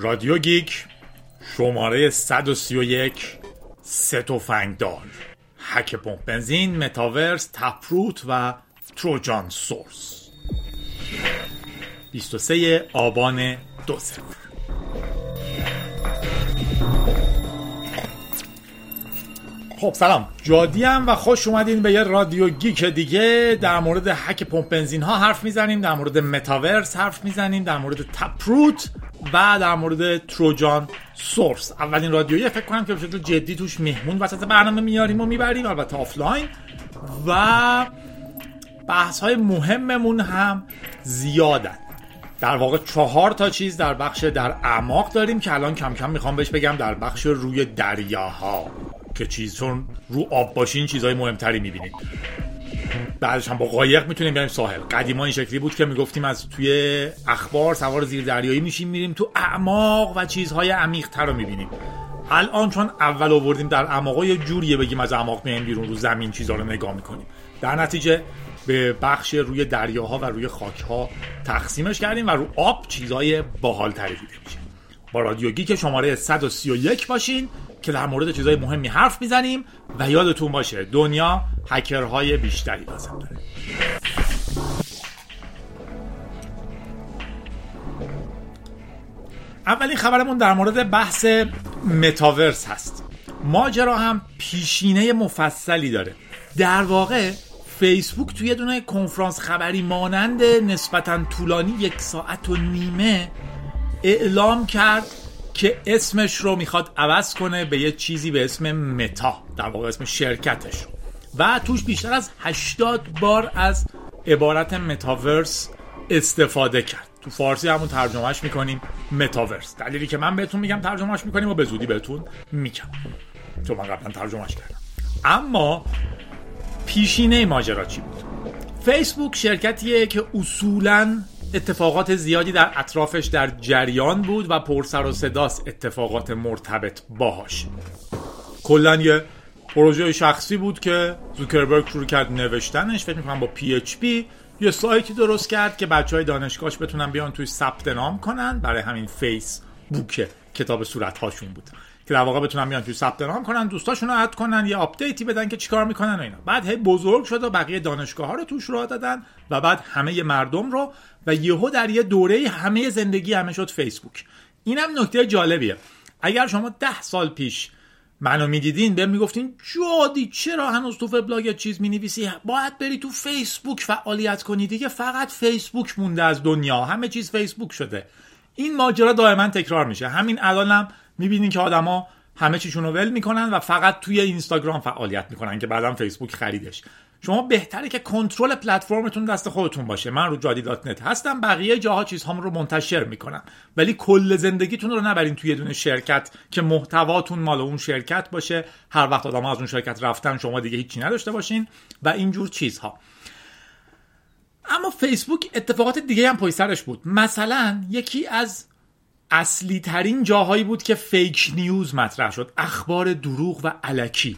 رادیو گیک شماره 131 سه تفنگدار هک پمپ بنزین متاورس Taproot و Trojan Source. 23 آبان دو صفر. خب سلام. جادی ام و خوش اومدین به یه رادیو گیک دیگه. در مورد هک پمپ بنزین ها حرف می‌زنیم در مورد متاورس حرف می‌زنیم در مورد Taproot و در مورد Trojan Source. اولین رادیویی فکر کنم که به شکل جدی توش مهمون وسط برنامه میاریم و می‌بریم. البته آفلاین. و بحث های مهممون هم زیادن. در واقع چهار تا چیز در بخش در اعماق داریم که الان کم کم می‌خوام بهش بگم در بخش روی دریاها. که چیز چون رو آب باشین چیزهای مهمتری می‌بینید بعدش هم با قایق می‌تونیم بریم ساحل. قدیما این شکلی بود که می‌گفتیم از توی اخبار سوار زیر دریایی میشیم میریم تو اعماق و چیزهای عمیق تر رو می‌بینیم. الان چون اول آوردیم در اعماق یه جوریه بگیم از اعماق میایم بیرون رو زمین چیزها رو نگاه می‌کنیم. در نتیجه به بخش روی دریاها و روی خاکها تقسیمش کردیم و رو آب چیزهای باحالتری دیده میشه با رادیو گیک شماره 131 باشین. که در مورد چیزهای مهمی حرف می‌زنیم و یادتون باشه دنیا هکرهای بیشتری لازم داره. اولین خبرمون در مورد بحث متاورس هست. ماجرا هم پیشینه مفصلی داره. در واقع فیسبوک توی دونه کنفرانس خبری مانند نسبتا طولانی یک ساعت و نیمه اعلام کرد که اسمش رو می‌خواد عوض کنه به یه چیزی به اسم متا در واقع اسم شرکتش و توش بیشتر از 80 بار از عبارت متاورس استفاده کرد. تو فارسی همون ترجمهش می‌کنیم متاورس. دلیلی که من بهتون میگم ترجمهش می‌کنیم و به زودی بهتون میگم. چون من قبلا ترجمهش کردم. اما پیشینه ماجرا چی بود؟ فیسبوک شرکتیه که اصولا اتفاقات زیادی در اطرافش در جریان بود و پرسر و صداست اتفاقات مرتبط باهاش. کلا یه پروژه شخصی بود که زوکربرگ شروع کرد نوشتنش. فکر می‌کنم با PHP یه سایتی درست کرد که بچه های دانشگاهش بتونن بیان توی ثبت نام کنن. برای همین فیس بوک کتاب صورت هاشون بود. که در واقع بتونن بیان توی ثبت نام کنن دوستاشون رو add کنن یه update ی بدن که چیکار می‌کنن و اینا. بعد هی بزرگ شد و بقیه دانشگاه ها رو توش راه دادن و بعد همه مردم رو و یهو در یه دوره همه زندگی همه شد فیسبوک. اینم نکته جالبیه. اگر شما ده سال پیش منو می‌دیدین بهم می‌گفتین جادی چرا هنوز تو وبلاگ چیز می‌نویسی؟ باید بری تو فیسبوک فعالیت کنی دیگه فقط فیسبوک مونده از دنیا همه چیز فیسبوک شده. این ماجرا دائما تکرار میشه. همین الانم می‌بینین که آدما همه چیشون رو ول می‌کنن و فقط توی اینستاگرام فعالیت می‌کنن که بعدا فیسبوک خریدش. شما بهتره که کنترل پلتفرمتون دست خودتون باشه. من رو جادی دات نت هستم. بقیه جاها چیزهام رو منتشر می‌کنم. ولی کل زندگیتون رو نبرین توی دونه شرکت که محتواتون مال اون شرکت باشه. هر وقت آدم از اون شرکت رفتن شما دیگه هیچی نداشته باشین. و اینجور چیزها. اما فیسبوک اتفاقات دیگه هم پای سرش بود. مثلا یکی از اصلی ترین جاهایی بود که فیک نیوز مطرح شد. اخبار دروغ و علکی.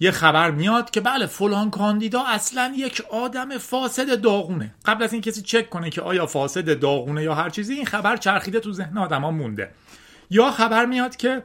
یه خبر میاد که بله فلان کاندیدا اصلا یک آدم فاسد داغونه. قبل از این کسی چک کنه که آیا فاسد داغونه یا هر چیزی این خبر چرخیده تو ذهن آدما مونده. یا خبر میاد که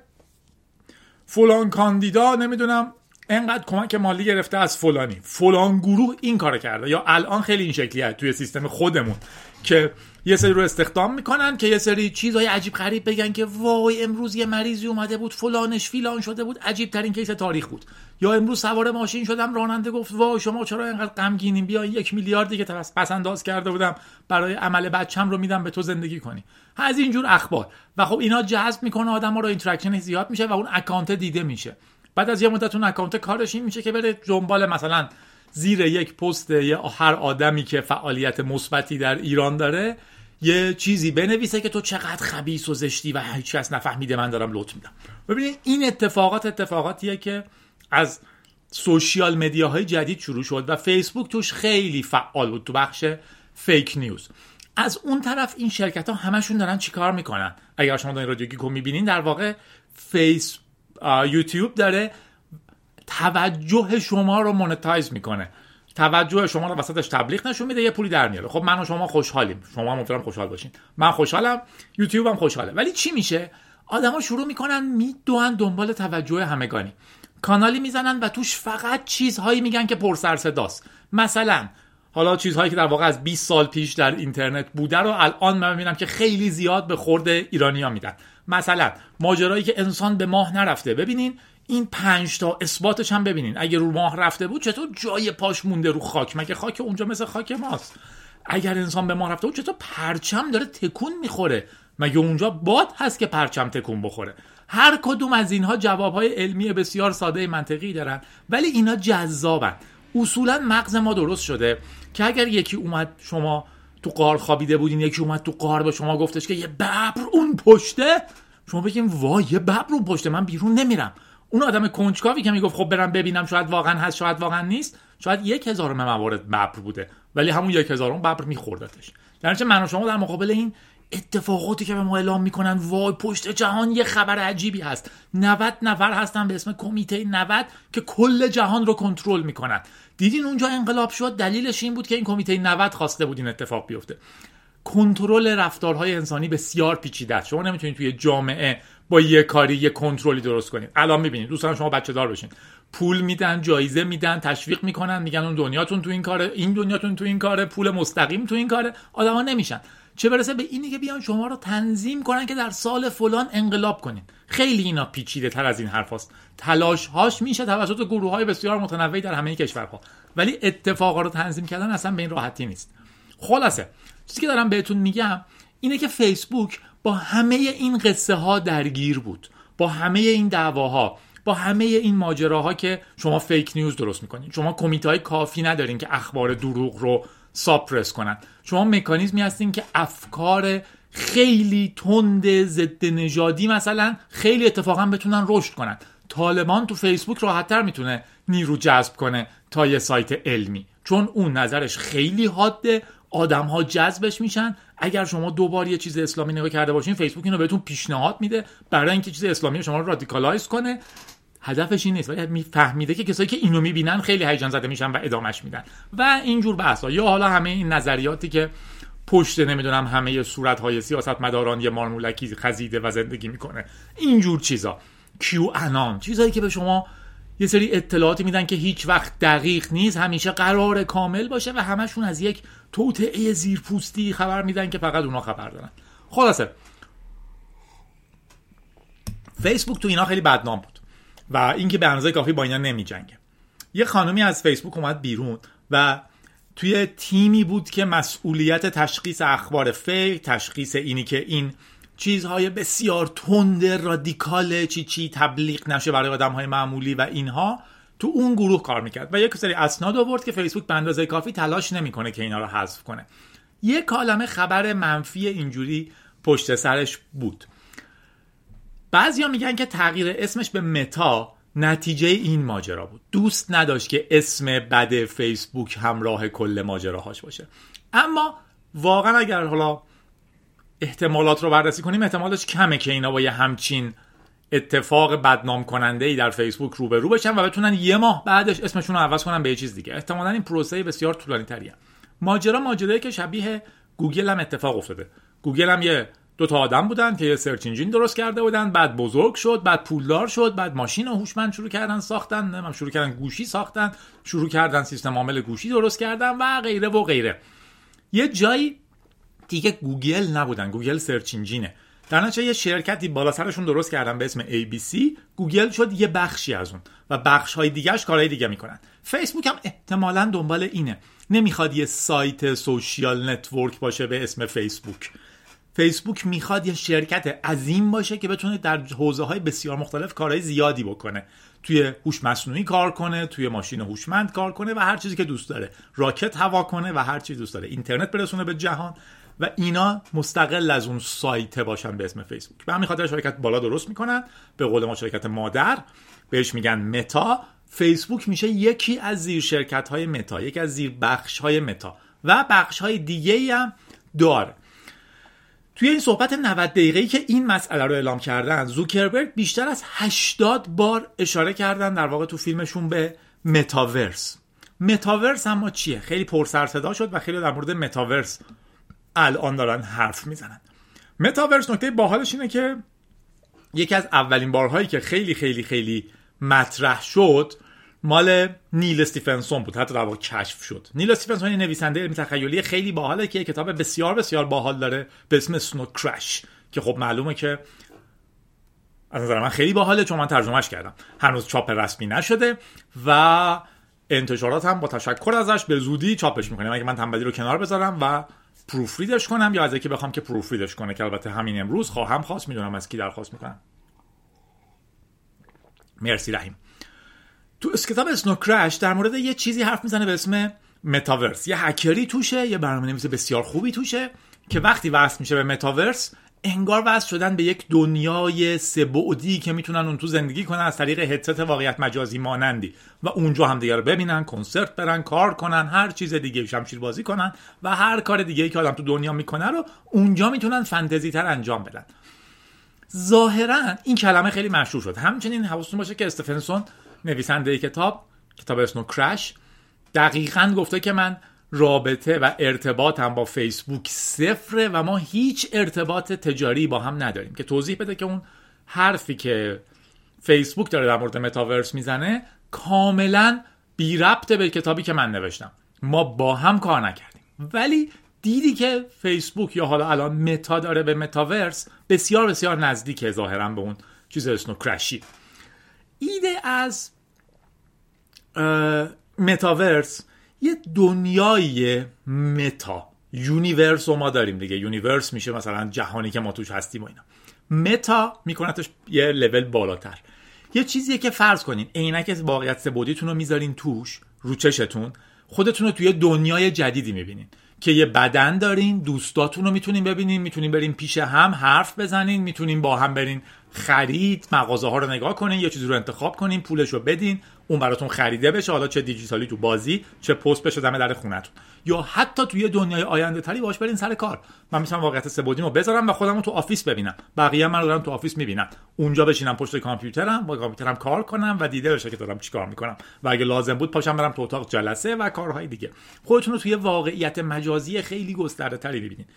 فلان کاندیدا نمی‌دونم انقدر کمک مالی گرفته از فلانی. فلان گروه این کار کرده. یا الان خیلی این شکلیه توی سیستم خودمون که یه سری رو استخدام می‌کنن که یه سری چیزهای عجیب غریب بگن که وای امروز یه مریضی اومده بود فلانش فیلان شده بود عجیب ترین case تاریخ بود. یا امروز سوار ماشین شدم راننده گفت وای شما چرا اینقدر غمگینین بیا یک میلیاردی که پس انداز کرده بودم برای عمل بچم رو میدم به تو زندگی کنی. از اینجور اخبار. و خب اینا جذب می‌کنه آدم رو interaction زیاد میشه و اون اکانت دیده میشه. بعد از یه مدت اون اکانت کارش این میشه که بره دنبال مثلا زیر یک پست هر آدمی که فعالیت مثبتی در ایران داره یه چیزی بنویسه که تو چقدر خبیث و زشتی و هیچ کس نفهمیده من دارم لوت میدم. ببینید این اتفاقات اتفاقاتیه که از social media های جدید شروع شد و فیسبوک توش خیلی فعال بود تو بخش fake news. از اون طرف این شرکت ها همشون دارن چیکار می‌کنن؟ اگر شما دارین رادیو گیکو می‌بینین در واقع فیس یوتیوب داره توجه شما رو مونتایز می‌کنه. توجه شما رو وسطش تبلیغ نشون میده یه پولی در میاره. خب من و شما خوشحالیم. شما هم خوشحال باشین. من خوشحالم. یوتیوب هم خوشحاله. ولی چی میشه؟ آدما شروع می‌کنن میدوئن دنبال توجه همگانی. کانالی می‌زنن و توش فقط چیزهایی میگن که پر سر صداست. مثلا حالا چیزهایی که در واقع از 20 سال پیش در اینترنت بوده رو الان من می‌بینم که خیلی زیاد به خورد ایرانیا میدن. مثلا ماجرایی که انسان به ماه نرفته. ببینین این پنج تا اثباتش هم ببینین. اگه رو ماه رفته بود چطور جای پاش مونده رو خاک؟ مگه خاک اونجا مثل خاک ماست؟ اگر انسان به ماه رفته بود چطور پرچم داره تکون می‌خوره؟ مگه اونجا باد هست که پرچم تکون بخوره؟ هر کدوم از اینها جوابهای علمی بسیار ساده منطقی دارن ولی اینا جذابن. اصولا مغز ما درست شده که اگر یکی اومد شما تو قار خوابیده بودین یکی اومد تو قار به شما گفتش که یه ببر اون پشته شما بگیم وای یه ببر اون پشته من بیرون نمیرم. اون آدم کنجکاوی که می‌گفت خب برم ببینم شاید واقعا هست شاید واقعا نیست شاید یک هزارم موارد ببر بوده ولی همون یک هزارم ببر میخوردتش. در من و شما در مقابل این اتفاقاتی که به ما اعلام می‌کنن وای پشت جهان یه خبر عجیبی هست. 90 نفر هستن به اسم کمیته 90 که کل جهان رو کنترل می‌کنن. دیدین اونجا انقلاب شد؟ دلیلش این بود که این کمیته 90 خواسته بود این اتفاق بیفته. کنترل رفتارهای انسانی بسیار پیچیده است. شما نمی‌تونید توی جامعه با یه کاری یه کنترلی درست کنید. الان می‌بینید دوستان شما بچه دار بشین پول میدن جایزه میدن تشویق می‌کنن میگن اون دنیاتون تو این کاره این دنیاتون تو این کاره پول مستقیم تو این کاره. آدما نمیشن. چه برسه به اینی که بیان شما رو تنظیم کنن که در سال فلان انقلاب کنین. خیلی اینا پیچیده تر از این حرف هست. تلاش هاش میشه توسط گروه های بسیار متنوعی در همه کشورها. ولی اتفاقا رو تنظیم کردن اصلا به این راحتی نیست. خلاصه چیزی که دارم بهتون میگم اینه که فیسبوک با همه این قصه ها درگیر بود. با همه این دعواها با همه این ماجراها که شما فیک نیوز درست می‌کنید شما کمیته های کافی ندارین که اخبار دروغ رو ساپرس کنن. شما مکانیزمی هستین که افکار خیلی تند ضد نژادی مثلا خیلی اتفاقا بتونن رشد کنن. طالبان تو فیسبوک راحتتر می‌تونه نیرو جذب کنه تا یه سایت علمی. چون اون نظرش خیلی حاده آدم ها جذبش میشن اگر شما دوبار یه چیز اسلامی نگاه کرده باشین فیسبوک اینو بهتون پیشنهاد میده برای اینکه چیز اسلامی شما رو radicalize کنه. هدفش این نیست ولی میفهمیده که کسایی که اینو می‌بینن خیلی هیجان زده میشن و ادامش میدن. و اینجور بحثا یا حالا همه این نظریاتی که پشت نمی‌دونم همه صورت های سیاست مداران یه مارمولکی خزیده و زندگی می‌کنه. اینجور چیزا. کیو انان. چیزایی که به شما یه سری اطلاعاتی میدن که هیچ وقت دقیق نیست. همیشه قرار کامل باشه و همشون از یک توطعه زیرپوستی خبر میدن که فقط اونا خبر دارن. خلاصه. فیسبوک تو اینا خیلی بدنام بود و اینکه به اندازه کافی با اینا نمیجنگه. یه خانمی از فیسبوک اومد بیرون و توی تیمی بود که مسئولیت تشخیص اخبار فیک تشخیص اینی که این چیزهای بسیار تند رادیکال چی چی تبلیغ نشه برای آدم های معمولی و اینها تو اون گروه کار می‌کرد و یک سری اسناد آورد که فیسبوک به اندازه کافی تلاش نمی‌کنه که اینا رو حذف کنه. یه کالمه خبر منفی اینجوری پشت سرش بود. بعضیا میگن که تغییر اسمش به متا نتیجه این ماجرا بود. دوست نداشت که اسم بد فیسبوک همراه کل ماجراهاش باشه. اما واقعا اگر حالا احتمالات رو بررسی کنیم. احتمالش کمه که اینا با یه همچین اتفاق بدنام کننده ای در فیسبوک روبرو بشن و بتونن یه ماه بعدش اسمشون رو عوض کنن به یه چیز دیگه. احتمالا این پروسه بسیار طولانی تریه ماجرا ماجرایی که شبیه گوگل هم اتفاق افتاده. گوگل هم یه دو تا آدم بودن که یه search engine درست کرده بودن. بعد بزرگ شد بعد پولدار شد بعد ماشین هوشمند شروع کردن ساختن نمی‌دونم شروع کردن گوشی ساختن شروع کردن سیستم عامل گوشی درست کردن و غیره و غیره. یه جایی دیگه گوگل نبودن. گوگل search engine ه. در نتیجه یه شرکتی بالا سرشون درست کردن به اسم ABC گوگل شد یه بخشی از اون و بخش های دیگهش کارهای دیگه می‌کنن. فیسبوک هم احتمالا دنبال اینه. نمی‌خواد یه سایت social network باشه به اسم فیسبوک. فیسبوک می‌خواد یه شرکت عظیم باشه که بتونه در حوزه های بسیار مختلف کارهای زیادی بکنه. توی هوش مصنوعی کار کنه توی ماشین هوشمند کار کنه و هر چیزی که دوست داره. راکت هوا کنه و هر چیزی دوست داره. اینترنت برسونه به جهان. و اینا مستقل از اون سایت باشن به اسم فیسبوک. به همین خاطر شرکت بالا درست می‌کنن. به قول ما شرکت مادر. بهش میگن متا. فیسبوک میشه یکی از زیر شرکت های متا یکی از زیر بخش های متا. و بخش های دیگه هم داره. توی این صحبت 90 دقیقه‌ای که این مسئله رو اعلام کردن زوکربرگ بیشتر از 80 بار اشاره کردن در واقع تو فیلمشون به متاورس. متاورس اما چیه؟ خیلی پر سر و صدا شد و خیلی در مورد متاورس الان دارن حرف می‌زنن. متاورس نکته باحالش اینه که یکی از اولین بارهایی که خیلی خیلی خیلی مطرح شد مال نیل استیفنسون بود حتی در واقع کشف شد. نیل استیفنسون یه نویسنده علمی تخیلی خیلی باحاله که کتاب بسیار بسیار باحال داره به اسم Snow Crash که خب معلومه که از نظر من خیلی باحاله چون من ترجمهش کردم. هنوز چاپ رسمی نشده و انتشارات هم با تشکر ازش به زودی چاپش می‌کنه اگه من تنبلی رو کنار بذارم و پروف ریدش کنم یا از اینکه بخوام که پروف ریدش کنه که البته همین امروز خواهم خواست می‌دونم از کی درخواست می‌کنم. مرسی رحیم. تو کتاب اسنو کرش در مورد یه چیزی حرف می‌زنه به اسم متاورس یه هکری توشه یه برنامه نویس بسیار خوبی توشه که وقتی وصل میشه به متاورس انگار وصل شدن به یک دنیای سبعدی که می‌تونن اون تو زندگی کنن از طریق هدست واقعیت مجازی مانندی. و اونجا هم دیگه رو ببینن کنسرت برن کار کنن هر چیز دیگه شمشیر بازی کنن و هر کار دیگه ای که آدم تو دنیا می‌کنه رو اونجا می‌تونن فنتزی تر انجام بدن. ظاهرا این کلمه خیلی مشهور شد. همچنین حواستون باشه که استفنسون نویسنده کتاب کتاب اسنو کرش دقیقا گفته که من رابطه و ارتباطم با فیسبوک صفره و ما هیچ ارتباط تجاری با هم نداریم. که توضیح بده که اون حرفی که فیسبوک داره در مورد متاورس می‌زنه کاملا بی ربطه به کتابی که من نوشتم. ما با هم کار نکردیم. ولی دیدی که فیسبوک یا حالا الان متا داره به متاورس بسیار بسیار نزدیک ظاهرا به اون چیز اسنو کرشی. ایده از متاورس یه دنیای meta universe رو ما داریم دیگه. universe میشه مثلا جهانی که ما توش هستیم و اینا. meta میکنتش یه لول بالاتر. یه چیزیه که فرض کنین عینک واقعیت سه‌بعدیتون رو می‌ذارین توش رو چشتون خودتون رو توی دنیای جدیدی می‌بینین. که یه بدن دارین دوستاتون رو می‌تونین ببینین می‌تونین برین پیش هم حرف بزنین می‌تونین با هم برین خرید مغازه ها رو نگاه کنین یه چیزی رو انتخاب کنین پولش رو بدین اون براتون خریده بشه حالا چه دیجیتالی تو بازی چه پست بشه دم در خونتون. یا حتی توی دنیای آینده تری باش برین سر کار. من می‌تونم واقعیت سه‌بعدیمو بذارم و خودم رو تو office ببینم. بقیه من رو دارن تو office می‌بینن. اونجا بشینم پشت کامپیوترم با کامپیوترم کار کنم و دیده بشه که دارم چیکار می‌کنم. و اگه لازم بود پاشم برم تو اتاق جلسه و کارهای دیگه. خودتون رو توی واقعیت مجازی خیلی گسترده تری ببینید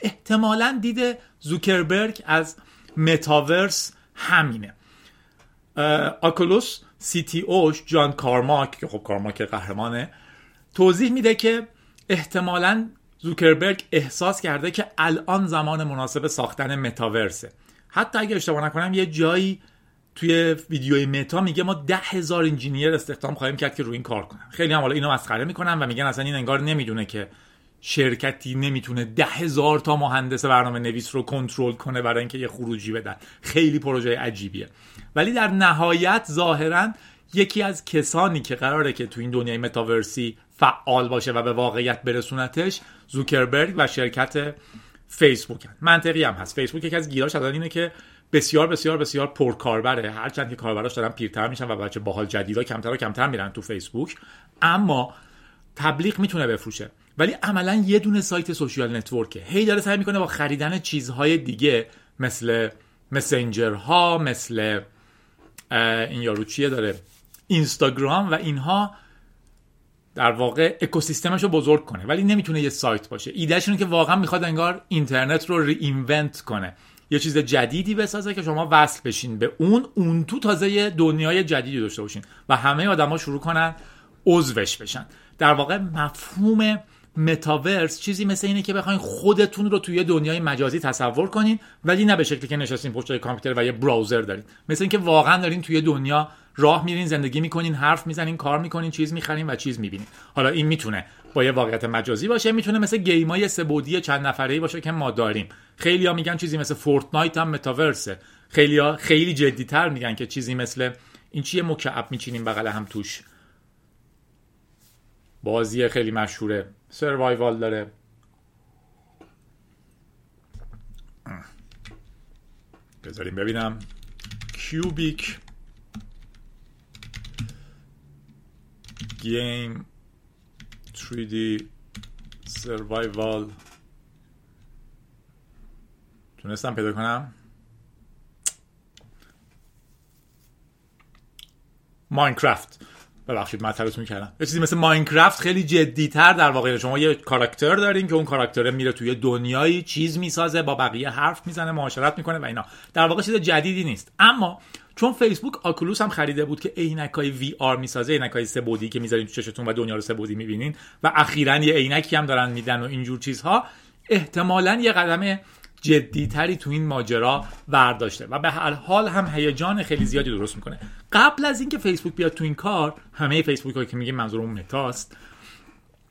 احتمالا دیده زوکربرگ از متاورس همینه. آکولوس سی تی اوش جان کارماک که خب کارماک قهرمانه توضیح میده که احتمالا زوکربرگ احساس کرده که الان زمان مناسب ساختن متاورسه. حتی اگه اشتباه نکنم یه جایی توی ویدیوی متا میگه ما ده هزار انجینیر استخدام خواهیم کرد که روی این کار کنن. خیلی هم حالا اینو مسخره می‌کنن و میگن اصلا این انگار نمی‌دونه که شرکتی نمی‌تونه ده هزار تا مهندس برنامه نویس رو کنترل کنه برای اینکه یه خروجی بدن. خیلی پروژه عجیبیه. ولی در نهایت ظاهرا یکی از کسانی که قراره که تو این دنیای متاورسی فعال باشه و به واقعیت برسونتش زوکربرگ و شرکت فیسبوک هست. منطقی هم هست. فیسبوک یکی از گیراش الان اینه که بسیار بسیار بسیار پرکاربره. هرچند که کاربراش دارن پیرتر میشن و بچه باحال جدیدا کمتر و کمتر میرن تو فیسبوک. اما تبلیغ می‌تونه بفروشه. ولی عملا یه دونه سایت سوشیال نتورکه. هی داره سعی می‌کنه با خریدن چیزهای دیگه مثل مسنجر ها مثل این یارو چیه داره؟ اینستاگرام و اینها در واقع اکوسیستمش رو بزرگ کنه. ولی نمی‌تونه یه سایت باشه. ایدهش اینه که واقعا می‌خواد انگار اینترنت رو ری اینونت کنه. یه چیز جدیدی بسازه که شما وصل بشین به اون اون تو تازه یه دنیای جدیدی داشته باشین و همه آدما شروع کنن عضوش بشن. در واقع مفهوم متاورس چیزی مثل اینه که بخواین خودتون رو توی دنیای مجازی تصور کنین ولی نه به شکلی که نشستین پشت کامپیوتر و یه براوزر دارین. مثل اینکه واقعا دارین توی دنیا راه میرین زندگی می‌کنین حرف می‌زنین کار می‌کنین چیز می‌خرین و چیز می‌بینین. حالا این می‌تونه با یه واقعیت مجازی باشه می‌تونه مثل گیمای سبودی چند نفره باشه که ما داریم. خیلی ها میگن چیزی مثل فورتنایت هم متاورسه ها خیلی جدیتر میگن که چیزی مثل این چیه مکعب میچینیم بغل هم توش. بازی خیلی مشهوره. سروایوال داره. بذاریم ببینم. کیوبیک گیم 3D سروایوال. تونستم پیدا کنم. ماینکرافت. ببخشید مطلبتون کردم یه چیزی مثل ماینکرافت خیلی جدیتر در واقع. شما یه کاراکتر دارین که اون کاراکتر میره توی دنیایی چیز می‌سازه با بقیه حرف می‌زنه معاشرت می‌کنه و اینا. در واقع چیز جدیدی نیست. اما چون فیسبوک آکولوس هم خریده بود که عینکای وی آر می‌سازه عینکای سه بعدی که می‌ذارین تو چشتون و دنیا رو سه بعدی می‌بینین و اخیرا یه عینکی هم دارن میدن و اینجور چیزها احتمالا یه قدم جدیتری تو این ماجرا برداشته و به هر حال هم هیجان خیلی زیادی درست می‌کنه. قبل از اینکه فیسبوک بیاد تو این کار همه فیسبوک هایی که میگیم منظورمون متاست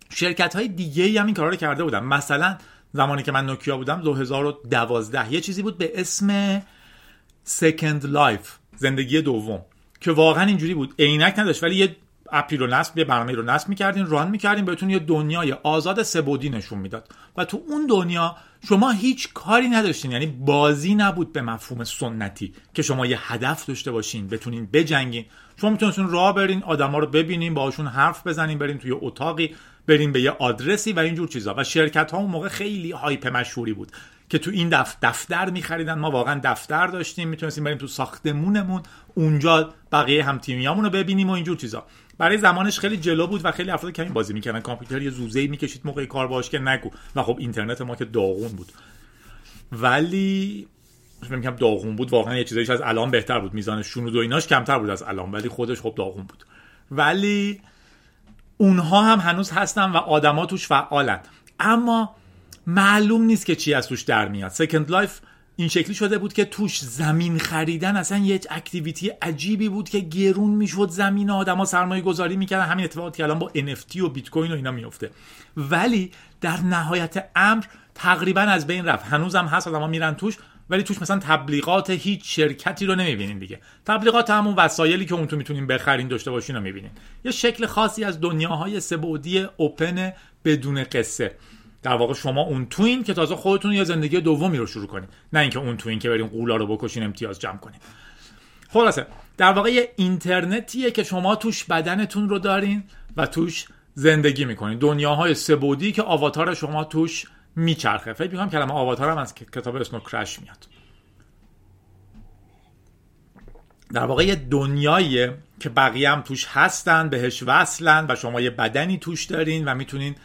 شرکت های دیگه هم این کارا رو کرده بودن. مثلا زمانی که من نوکیا بودم 2012 یه چیزی بود به اسم Second Life زندگی دوم که واقعا اینجوری بود. عینک نداشت ولی یه app ی رو نصب یه برنامه رو نصب می‌کردین run می‌کردین بهتون یه دنیای آزاد سه‌بعدی نشون می‌داد. و تو اون دنیا شما هیچ کاری نداشتین یعنی بازی نبود به مفهوم سنتی که شما یه هدف داشته باشین بتونین بجنگین. شما می‌تونستین راه برین آدما رو ببینین باهاشون حرف بزنین برین توی اتاقی برین به یه آدرسی و اینجور چیزا. و شرکت ها اون موقع خیلی هایپ مشهوری بود که تو این دف... دفتر میخریدن. ما واقعا دفتر داشتیم می‌تونستیم بریم تو ساختمونمون اونجا بقیه هم تیمیامون رو ببینیم و اینجور چیزا. برای زمانش خیلی جلو بود و خیلی افراد کمی بازی می‌کردن. کامپیوتر یه زوزه‌ای می‌کشید موقع کار باش که نگو. و خب اینترنت ما که داغون بود. ولی کنم داغون بود. واقعا یه چیزایش از الان بهتر بود. میزان شنود و ایناش کمتر بود از الان. ولی خودش خب داغون بود. ولی اونها هم هنوز هستن و آدما توش فعالن. اما معلوم نیست که چی از توش در میاد. Second Life این شکلی شده بود که توش زمین خریدن اصلا یک activity عجیبی بود که گرون می‌شد زمین آدما سرمایه گذاری می‌کردن. همین اتفاقاتی که الان با NFT و بیت کوین و اینا میفته ولی در نهایت امر تقریبا از بین رفت. هنوزم هست آدما میرن توش ولی توش مثلا تبلیغات هیچ شرکتی رو نمی‌بینین دیگه. تبلیغات همون وسایلی که اون تو می‌تونین بخرین داشته باشین رو می‌بینین. یه شکل خاصی از دنیاهای سبودی اوپن بدون قصه. در واقع شما اون توین که تازه خودتون یه زندگی دومی رو شروع کنید نه اینکه اون توین که برین قولا رو بکشین امتیاز جمع کنین. خلاصه در واقع یه اینترنتیه که شما توش بدنتون رو دارین و توش زندگی می‌کنین. دنیاهای سبودی که آواتار شما توش میچرخه. فکر می‌کنم کلمه آواتار هم از کتاب اسنو کرش میاد. در واقع یه دنیاییه که بقیه هم توش هستن بهش وصلن و شما یه بدنی توش دارین و می‌تونین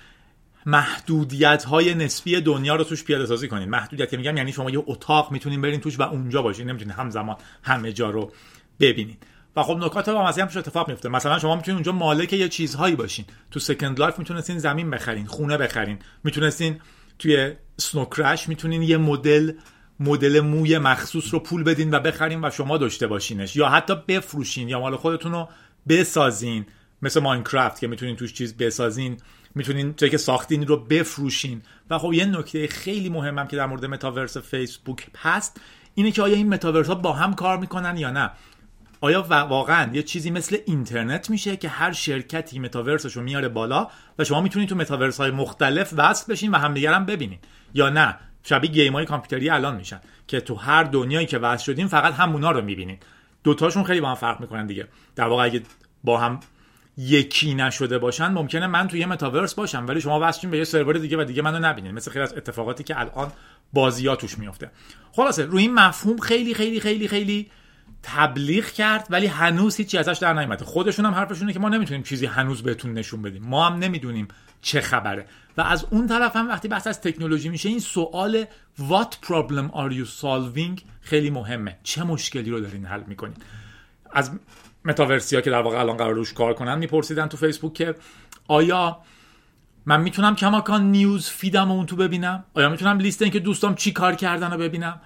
محدودیت های نسبی دنیا رو توش پیاده سازی کنین. محدودیت که میگم یعنی شما یه اتاق می‌تونین برین توش و اونجا باشین. نمی‌تونین همزمان همه جا رو ببینین. و خب نکات باحالم توش اتفاق میفته مثلا شما می‌تونین اونجا مالک یه چیزهایی باشین. تو Second Life می‌تونستین زمین بخرین خونه بخرین. می‌تونستین توی Snow Crash می‌تونین یه مدل مدل موی مخصوص رو پول بدین و بخرین و شما داشته باشینش. یا حتی بفروشین. یا مال خودتون رو بسازین. مثل ماینکرافت که می‌تونین توش چیز بسازین. می‌تونین چیزی که ساختین رو بفروشین. و خب یه نکته خیلی مهمم که در مورد متاورس فیسبوک هست اینه که آیا این متاورس ها با هم کار می‌کنن یا نه؟ آیا واقعا یه چیزی مثل اینترنت میشه که هر شرکتی متاورسش رو میاره بالا و شما می‌تونید تو متاورس های مختلف وصل بشین و همدیگر هم ببینین؟ یا نه؟ شبیه game های کامپیوتری الان میشن که تو هر دنیایی که وصل شدین فقط همونا رو می‌بینین. دوتاشون خیلی با هم فرق می‌کنن دیگه. در واقع اگه با هم یکی نشده باشن ممکنه من توی یه متاورس باشم ولی شما وصلین به یه سرور دیگه و دیگه منو نبینین. مثل خیلی از اتفاقاتی که الان بازی توش میفته خلاصه روی این مفهوم خیلی خیلی خیلی خیلی تبلیغ کرد ولی هنوز هیچی ازش در نیومده. خودشون هم حرفشونه که ما نمی‌تونیم چیزی هنوز بهتون نشون بدیم. ما هم نمی‌دونیم چه خبره. و از اون طرف هم وقتی بحث از تکنولوژی میشه این سوال what problem are you solving? خیلی مهمه. چه مشکلی رو دارین حل می‌کنین؟ از متاورسیا که در واقع الان قرار روش کار کنن میپرسیدن تو فیسبوک که آیا من می‌تونم کماکان نیوز فیدم اون تو ببینم؟ آیا می‌تونم لیست اینکه دوستام چی کار کردن رو ببینم؟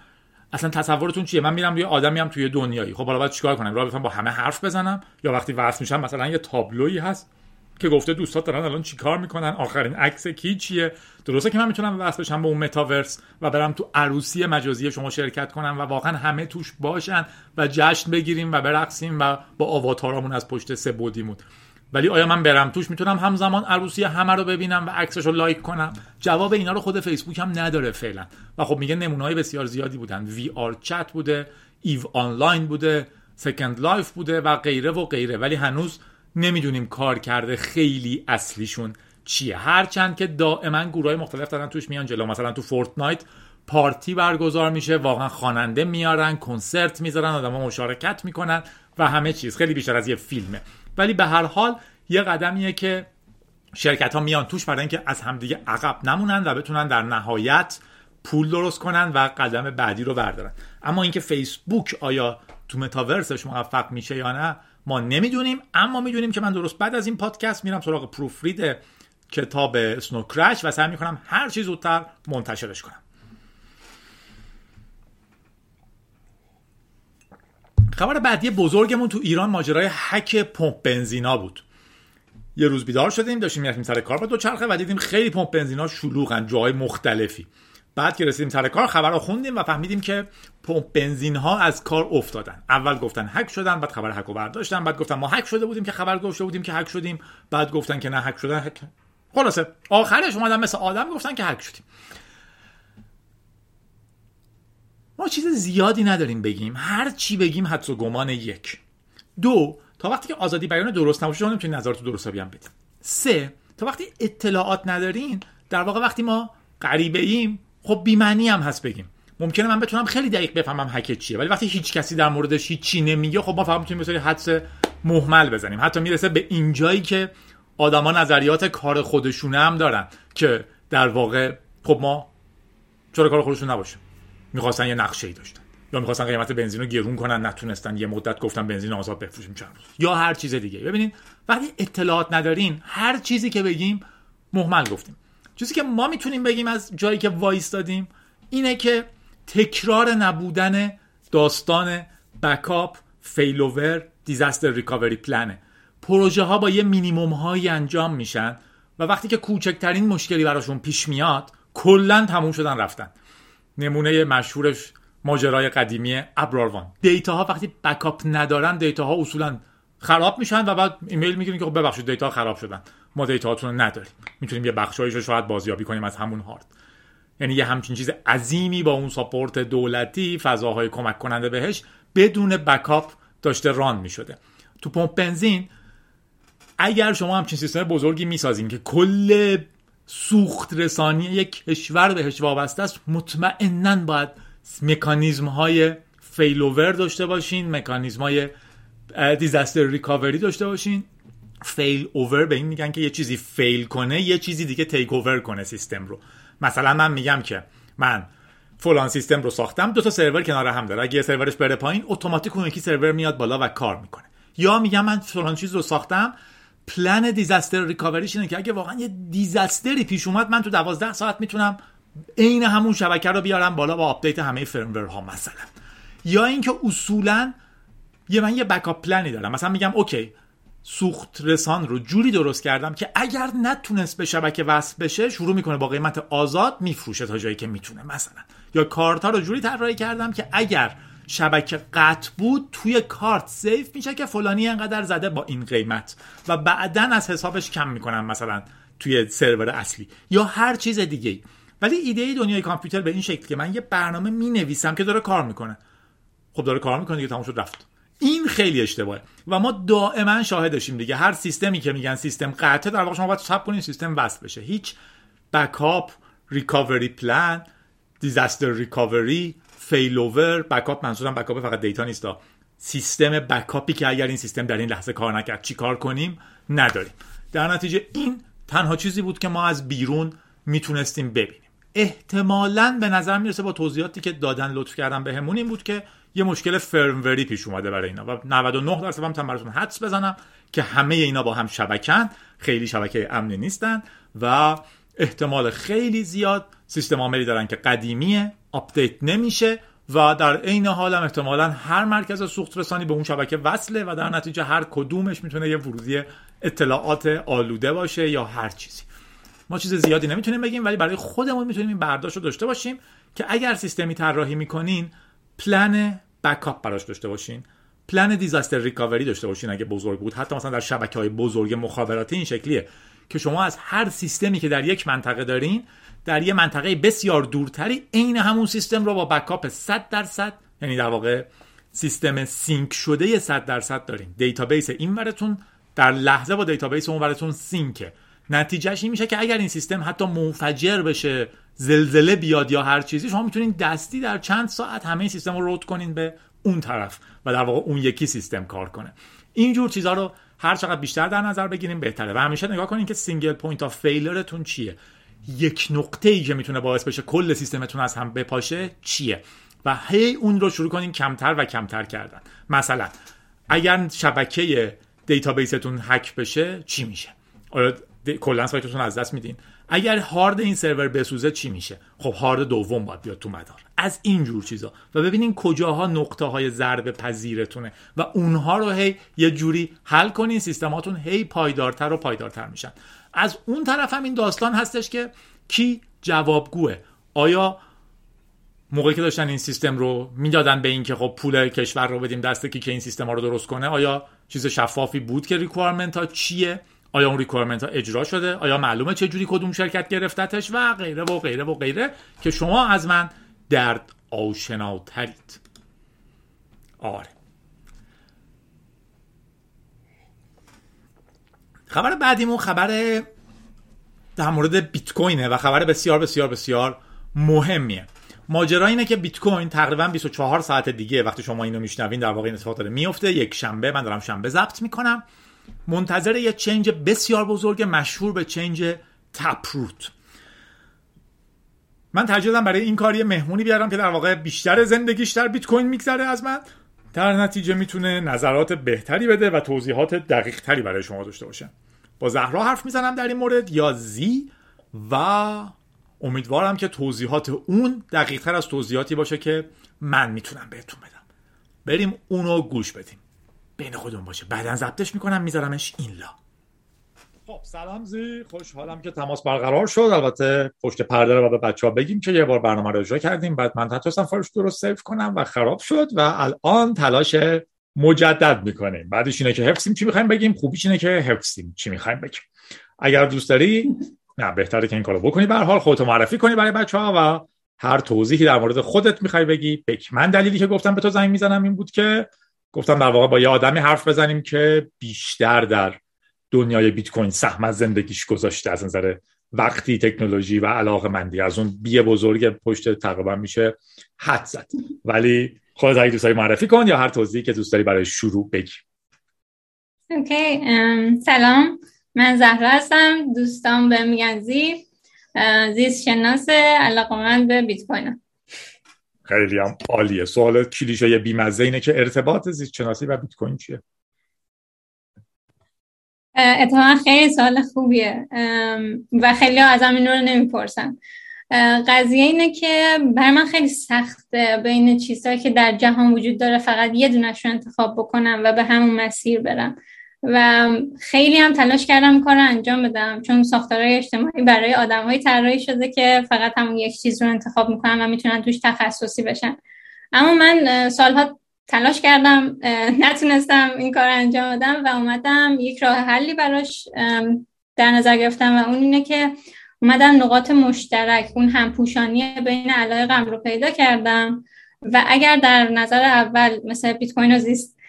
اصلا تصورتون چیه؟ من میرم روی آدمی هم توی دنیایی. خب حالا باید چیکار کنم؟ راه با همه حرف بزنم؟ یا وقتی وصل میشم مثلا یه تابلویی هست؟ که گفته دوستات دارن الان چیکار می‌کنن؟ آخرین عکس کی چیه؟ درسته که من می‌تونم وصل بشم به اون متاورس و برم تو عروسی مجازی شما شرکت کنم و واقعا همه توش باشن و جشن بگیریم و برقصیم و با آواتارامون از پشت سه بودیمون. ولی آیا من برم توش؟ می‌تونم همزمان عروسی همه رو ببینم و عکسش رو لایک کنم. جواب اینا رو خود فیسبوک هم نداره فعلا. و خب میگه نمونه بسیار زیادی بودن. VRChat بوده EVE Online بوده Second Life بوده و غیره و غیره. ولی هنوز نمی‌دونیم کارکرد خیلی اصلیشون چیه. هرچند که دائما گروه مختلف دارن توش میان جلو. مثلا تو فورتنایت پارتی برگزار میشه واقعا خواننده میارن کنسرت می‌ذارن آدما مشارکت می‌کنن و همه چیز. خیلی بیشتر از یه فیلمه. ولی به هر حال یه قدمیه که شرکت ها میان توش برای اینکه از همدیگه عقب نمونن و بتونن در نهایت پول درست کنن و قدم بعدی رو بردارن. اما اینکه فیسبوک آیا تو متاورسش موفق میشه یا نه ما نمی‌دونیم اما می‌دونیم که من درست بعد از این پادکست میرم سراغ پروفرید کتاب اسنو کرش و سعی می‌کنم هر چیز زودتر منتشرش کنم. خبر بعدی بزرگمون تو ایران ماجرای حک پمپ بنزینا بود. یه روز بیدار شدیم داشتیم می‌رفتیم سر کار با دو چرخه و دیدیم خیلی پمپ بنزینا شلوغن جای مختلفی. بعد که رسیدیم سر کار خبر رو خوندیم و فهمیدیم که پمپ بنزین ها از کار افتادن. اول گفتن هک شدن بعد خبر هک رو برداشتن بعد گفتن ما هک شده بودیم که خبر گفته بودیم که هک شدیم بعد گفتن که نه هک شدن هک خلاصه آخرش اومدن مثل آدم گفتن که هک شدیم. ما چیز زیادی نداریم بگیم. هر چی بگیم حدس و گمان یک. دو تا وقتی که آزادی بیان درست نباشه شما نمی‌تونید نظرت درست هم بدیم سه تا وقتی اطلاعات ندارین در واقع وقتی ما غریبه ایم خب بیمعنی هم هست بگیم. ممکنه من بتونم خیلی دقیق بفهمم هک چیه ولی وقتی هیچ کسی در موردش هیچی نمیگه خب ما فقط می‌تونیم بسیاری حدس محمل بزنیم. حتی می‌رسه به اینجایی که آدما نظریات کار خودشونه هم دارن که در واقع خب ما چرا کار خودشون نباشه؟ می‌خواستن یه نقشه ای داشتن. یا می‌خواستن قیمت بنزین رو گرون کنن نتونستن یه مدت گفتن بنزین آزاد بفروشیم چند روز. یا هر چیز دیگه. ببینین وقتی اطلاعات ندارین هر چیزی که بگیم محمل گفتیم. چیزی که ما می‌تونیم بگیم از جایی که وایستادیم اینه که تکرار نبودن داستان بکاپ فیلوور دیزاستر ریکاوری پلنه پروژه ها با یه مینیموم هایی انجام میشن و وقتی که کوچکترین مشکلی براشون پیش میاد کلا تموم شدن رفتن. نمونه مشهورش ماجرای قدیمی ابر آروان data ها وقتی backup ندارن data ها اصولا خراب میشن و بعد ایمیل می‌گیریم که خب ببخشید data خراب شدن. ما data هاتون رو نداریم. می‌تونیم یه بخشایش رو شاید بازیابی کنیم از همون هارد. یعنی یه همچین چیز عظیمی با اون support دولتی فضاهای کمک کننده بهش بدون بکاپ داشته ران می‌شده. تو پمپ بنزین اگر شما همچین سیستم بزرگی می‌سازیم که کل سوخت رسانی یک کشور بهش وابسته است مطمئنا باید مکانیزم های فیلوور داشته باشین مکانیزم های دیزاستر ریکاوری داشته باشین. فیل اوور به این میگن که یه چیزی فیل کنه یه چیزی دیگه تیک اوور کنه سیستم رو. مثلا من میگم که من فلان سیستم رو ساختم دو تا سرور کنار هم داره. اگه یه سرورش بره پایین اتوماتیک اون یکی سرور میاد بالا و کار می‌کنه. یا میگم من فلان چیز رو ساختم plan disaster recovery ش اینه که اگه واقعا یه disaster ی پیش اومد من تو 12 ساعت می‌تونم عین همون شبکه رو بیارم بالا با update همه ها مثلا. یا اینکه اصولا یه من یه backup plan ی دارم. مثلا میگم okay سوخت رسان رو جوری درست کردم که اگر نتونست به شبکه وصل بشه شروع می‌کنه با قیمت آزاد میفروشه تا جایی که می‌تونه مثلا. یا کارت رو جوری طراحی کردم که اگر شبکه قطع بود توی کارت سیف میشه که فلانی انقدر زده با این قیمت و بعدا از حسابش کم می‌کنم مثلا توی سرور اصلی یا هر چیز دیگه ولی ایده دنیای کامپیوتر به این شکل که من یه برنامه می نویسم که داره کار می‌کنه. خب داره کار می‌کنه دیگه تموم شد رفت. این خیلی اشتباهه. و ما دائما شاهدشیم دیگه. هر سیستمی که میگن سیستم قطعه در واقع شما باید صبر کنین سیستم وصل بشه. هیچ backup recovery plan disaster recovery failover backup منظورم backup فقط data نیست. سیستم backup ی که اگر این سیستم در این لحظه کار نکرد چی کار کنیم؟ نداریم. در نتیجه این تنها چیزی بود که ما از بیرون می‌تونستیم ببینیم. احتمالا به نظر می‌رسه با توضیحاتی که دادن لطف کردن بهمون این بود که یه مشکل firmware ی پیش اومده برای اینا و 99 درصد هم براتون حدس بزنم که همه اینا با هم شبکن خیلی شبکه امنی نیستن و احتمال خیلی زیاد سیستم عاملی دارن که قدیمیه update نمیشه و در عین حال هم احتمالا هر مرکز سوخت رسانی به اون شبکه وصله و در نتیجه هر کدومش می‌تونه یه ورودی اطلاعات آلوده باشه یا هر چیزی. ما چیز زیادی نمی‌تونیم بگیم ولی برای خودمون می‌تونیم این برداشت رو داشته باشیم که اگر سیستمی طراحی می‌کنین plan backup براش داشته باشین. plan disaster recovery داشته باشین اگه بزرگ بود. حتی مثلا در شبکه های بزرگ مخابراتی این شکلیه که شما از هر سیستمی که در یک منطقه دارین در یک منطقه بسیار دورتری عین همون سیستم رو با backup 100 درصد یعنی در واقع سیستم sync شده 100 درصد دارین. database این ورتون در لحظه با database اون ورتون sync ه. نتیجهش این میشه که اگر این سیستم حتی منفجر بشه زلزله بیاد یا هر چیزی شما می‌تونین دستی در چند ساعت همه سیستم رو route کنین به اون طرف و در واقع اون یکی سیستم کار کنه. اینجور چیزها رو هر چقدر بیشتر در نظر بگیریم بهتره. و همیشه نگاه کنین که single point of failure تون چیه. یک نقطه ای که می‌تونه باعث بشه کل سیستمتون از هم بپاشه چیه؟ و هی اون رو شروع کنین کمتر و کمتر کردن. مثلا اگر شبکه database تون هک بشه چی میشه؟ کلا سایتتون از دست میدین؟ اگر هارد این سرور بسوزه چی میشه؟ خب هارد دوم باید بیاد تو مدار. از این جور چیزا. و ببینین کجاها نقطه های ضربه پذیرتونه. و اونها رو هی یه جوری حل کنین سیستماتون هی پایدارتر و پایدارتر میشن. از اون طرف هم این داستان هستش که کی جوابگوه؟ آیا موقعی که داشتن این سیستم رو می‌دادن به این که خب پول کشور رو بدیم دست کی که این سیستم ها رو درست کنه؟ آیا چیز شفافی بود که requirement ها چیه؟ آیا اون requirement ها اجرا شده؟ آیا معلومه چه جوری کدوم شرکت گرفتتش؟ و غیره و غیره و غیره که شما از من درد آشناترید. آره. خبر بعدیمون خبر در مورد بیت کوینه و خبر بسیار بسیار بسیار مهمیه. ماجرا اینه که بیت کوین تقریبا 24 ساعت دیگه وقتی شما اینو میشنوین در واقع این اتفاق داره میفته یک شنبه من دارم شنبه ضبط می‌کنم. منتظر یه چنج بسیار بزرگ مشهور به چنج تپروت. من ترجیح برای این کار یه مهمونی بیارم که در واقع بیشتر زندگیش در بیت کوین میگذره از من. در نتیجه می‌تونه نظرات بهتری بده و توضیحات دقیق تری برای شما داشته باشه. با زهرا حرف می‌زنم در این مورد. یا زی و امیدوارم که توضیحات اون دقیق تر از توضیحاتی باشه که من می‌تونم بهتون بدم. بریم اونو گوش بدیم. بین خودمون باشه. بعدا ضبطش می‌کنم میذارمش این لا. خب سلام زی. خوشحالم که تماس برقرار شد. البته پشت پرده رو به بچه ها بگیم که یه بار برنامه رو اجرا کردیم. بعد من نتونستم فایلش درست سیو کنم و خراب شد و الان تلاش مجدد می‌کنیم. بعدش اینه که حفظیم. چی می‌خوایم بگیم؟ خوبیش اینه که حفظیم. چی می‌خوایم بگیم؟ اگر دوست داری نه بهتره که این کارو بکنی. به حال خودتو معرفی کنی برای بچه ها و هر توضیحی در مورد خودت می‌خوای بگی. بک من دلیلی که گفتم به تو زنگ می‌زنم این بود که گفتم در واقع با یه آدمی حرف بزنیم که بیشتر در دنیای بیت کوین سهم از زندگیش گذاشته از نظر وقتی تکنولوژی و علاقه مندی از اون بی بزرگ پشت تقریبا میشه حد زد. ولی خودت اگه دوست معرفی کن یا هر توضیحی که دوست داری برای شروع بگی. اوکی سلام. من زهرا هستم. دوستان به میگن زی. زیست شناس علاقه به بیت کوین خیلی هم عالیه. سوال کلیشه بیمزه اینه که ارتباط زیست شناسی و بیت کوین چیه؟ اتفاقا خیلی سوال خوبیه. و خیلی ها ازم این رو نمی‌پرسن. قضیه اینه که بر من خیلی سخته بین چیزهایی که در جهان وجود داره فقط یه دونش رو انتخاب بکنم و به همون مسیر برم. و خیلی هم تلاش کردم کار رو انجام بدم چون ساختارهای اجتماعی برای آدم طراحی شده که فقط همون یک چیز رو انتخاب می‌کنن و می‌تونن توش تخصصی بشن. اما من سالها تلاش کردم نتونستم این کار انجام بدم و اومدم. یک راه حلی براش در نظر گرفتم و اون اینه که اومدم نقاط مشترک اون همپوشانی بین علایقم رو پیدا کردم. و اگر در نظر اول مثل بیت کوین و زیست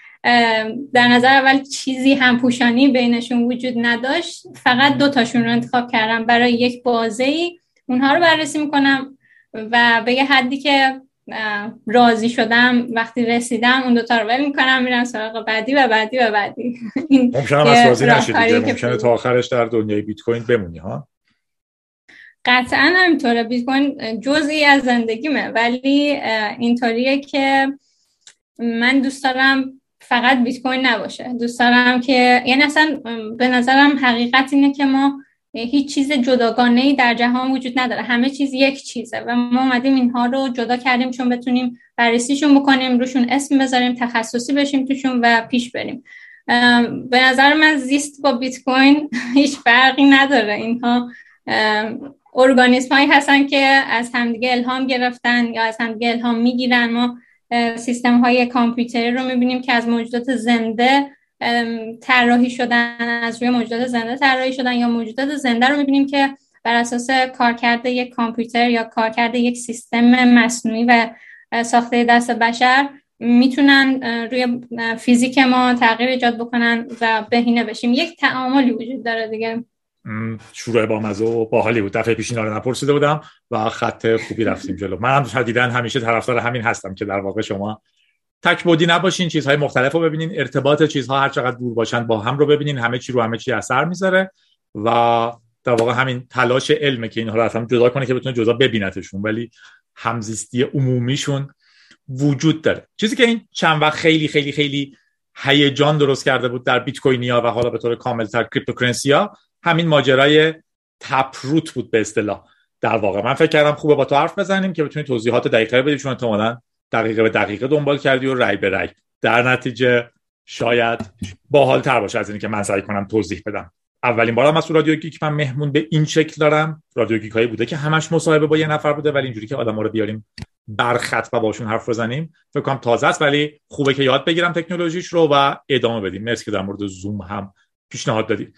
در نظر اول چیزی همپوشانی بینشون وجود نداشت. فقط دو تاشون رو انتخاب کردم. برای یک بازه ای اونها رو بررسی می‌کنم و به یه حدی که راضی شدم وقتی رسیدم اون دوتا رو ول می‌کنم میرم سراغ بعدی و بعدی و بعدی. ممکنه از راضی نشید دیگه. ممکنه تا آخرش در دنیای بیت کوین بمونی ها؟ قطعا همینطوره. بیت کوین جزئی از زندگیمه ولی اینطوریه که من دوست دارم فقط بیت کوین نباشه. دوست دارم که یعنی اصلا به نظرم حقیقت اینه که ما هیچ چیز جداگانه ای در جهان وجود نداره. همه چیز یک چیزه و ما اومدیم اینها رو جدا کردیم چون بتونیم بررسیشون بکنیم روشون اسم بذاریم تخصصی بشیم توشون و پیش بریم. به نظر من زیست با بیت کوین هیچ فرقی نداره. اینها ارگانیسم هایی هستن که از همدیگه الهام گرفتن یا از همدیگه الهام می‌گیرن. ما سیستم های کامپیوتری رو می‌بینیم که از موجودات زنده طراحی شدن از روی موجودات زنده طراحی شدن یا موجودات زنده رو می‌بینیم که بر اساس کارکرد یک کامپیوتر یا کارکرد یک سیستم مصنوعی و ساخته دست بشر می‌تونن روی فیزیک ما تغییر ایجاد بکنن و بهینه بشیم. یک تعاملی وجود داره دیگه. شروع با مزه و باحالی بود. دفعه پیش اینا رو نپرسیده بودم و خط خوبی رفتیم جلو. من هم همیشه طرفدار همین هستم که در واقع شما تک بودی نباشین چیزهای مختلف رو ببینین. ارتباط چیزها هر چقدر دور باشن با هم رو ببینین. همه چی رو همه چی اثر می‌ذاره و در واقع همین تلاش علمه که اینها رو هم جدا کنه که بتونه جدا ببینتشون. ولی همزیستی عمومیشون وجود داره. چیزی که این چند وقت خیلی خیلی خیلی هیجان درست کرده بود در بیت کوینیا و حالا به طور کاملتر cryptocurrency ا همین ماجرای Taproot بود به اصطلاح. در واقع من فکر کردم خوبه با تو حرف بزنیم که بتونی توضیحات دقیقتری بدی چون احتمالاً دقیقه به دقیقه دنبال کردی و رای به رای در نتیجه شاید باحال تر باشه از اینکه من سعی کنم توضیح بدم. اولین بارم از رادیو گیک من مهمون به این شکل دارم. رادیو گیک هایی بوده که همش مصاحبه با یه نفر بوده ولی اینجوری که آدم رو بیاریم برخط و باشون حرف بزنیم. فکر کنم تازه است ولی خوبه که یاد بگیرم تکنولوژیش رو و ادامه بدیم. مرسی که در مورد زوم هم پیشنهاد دادید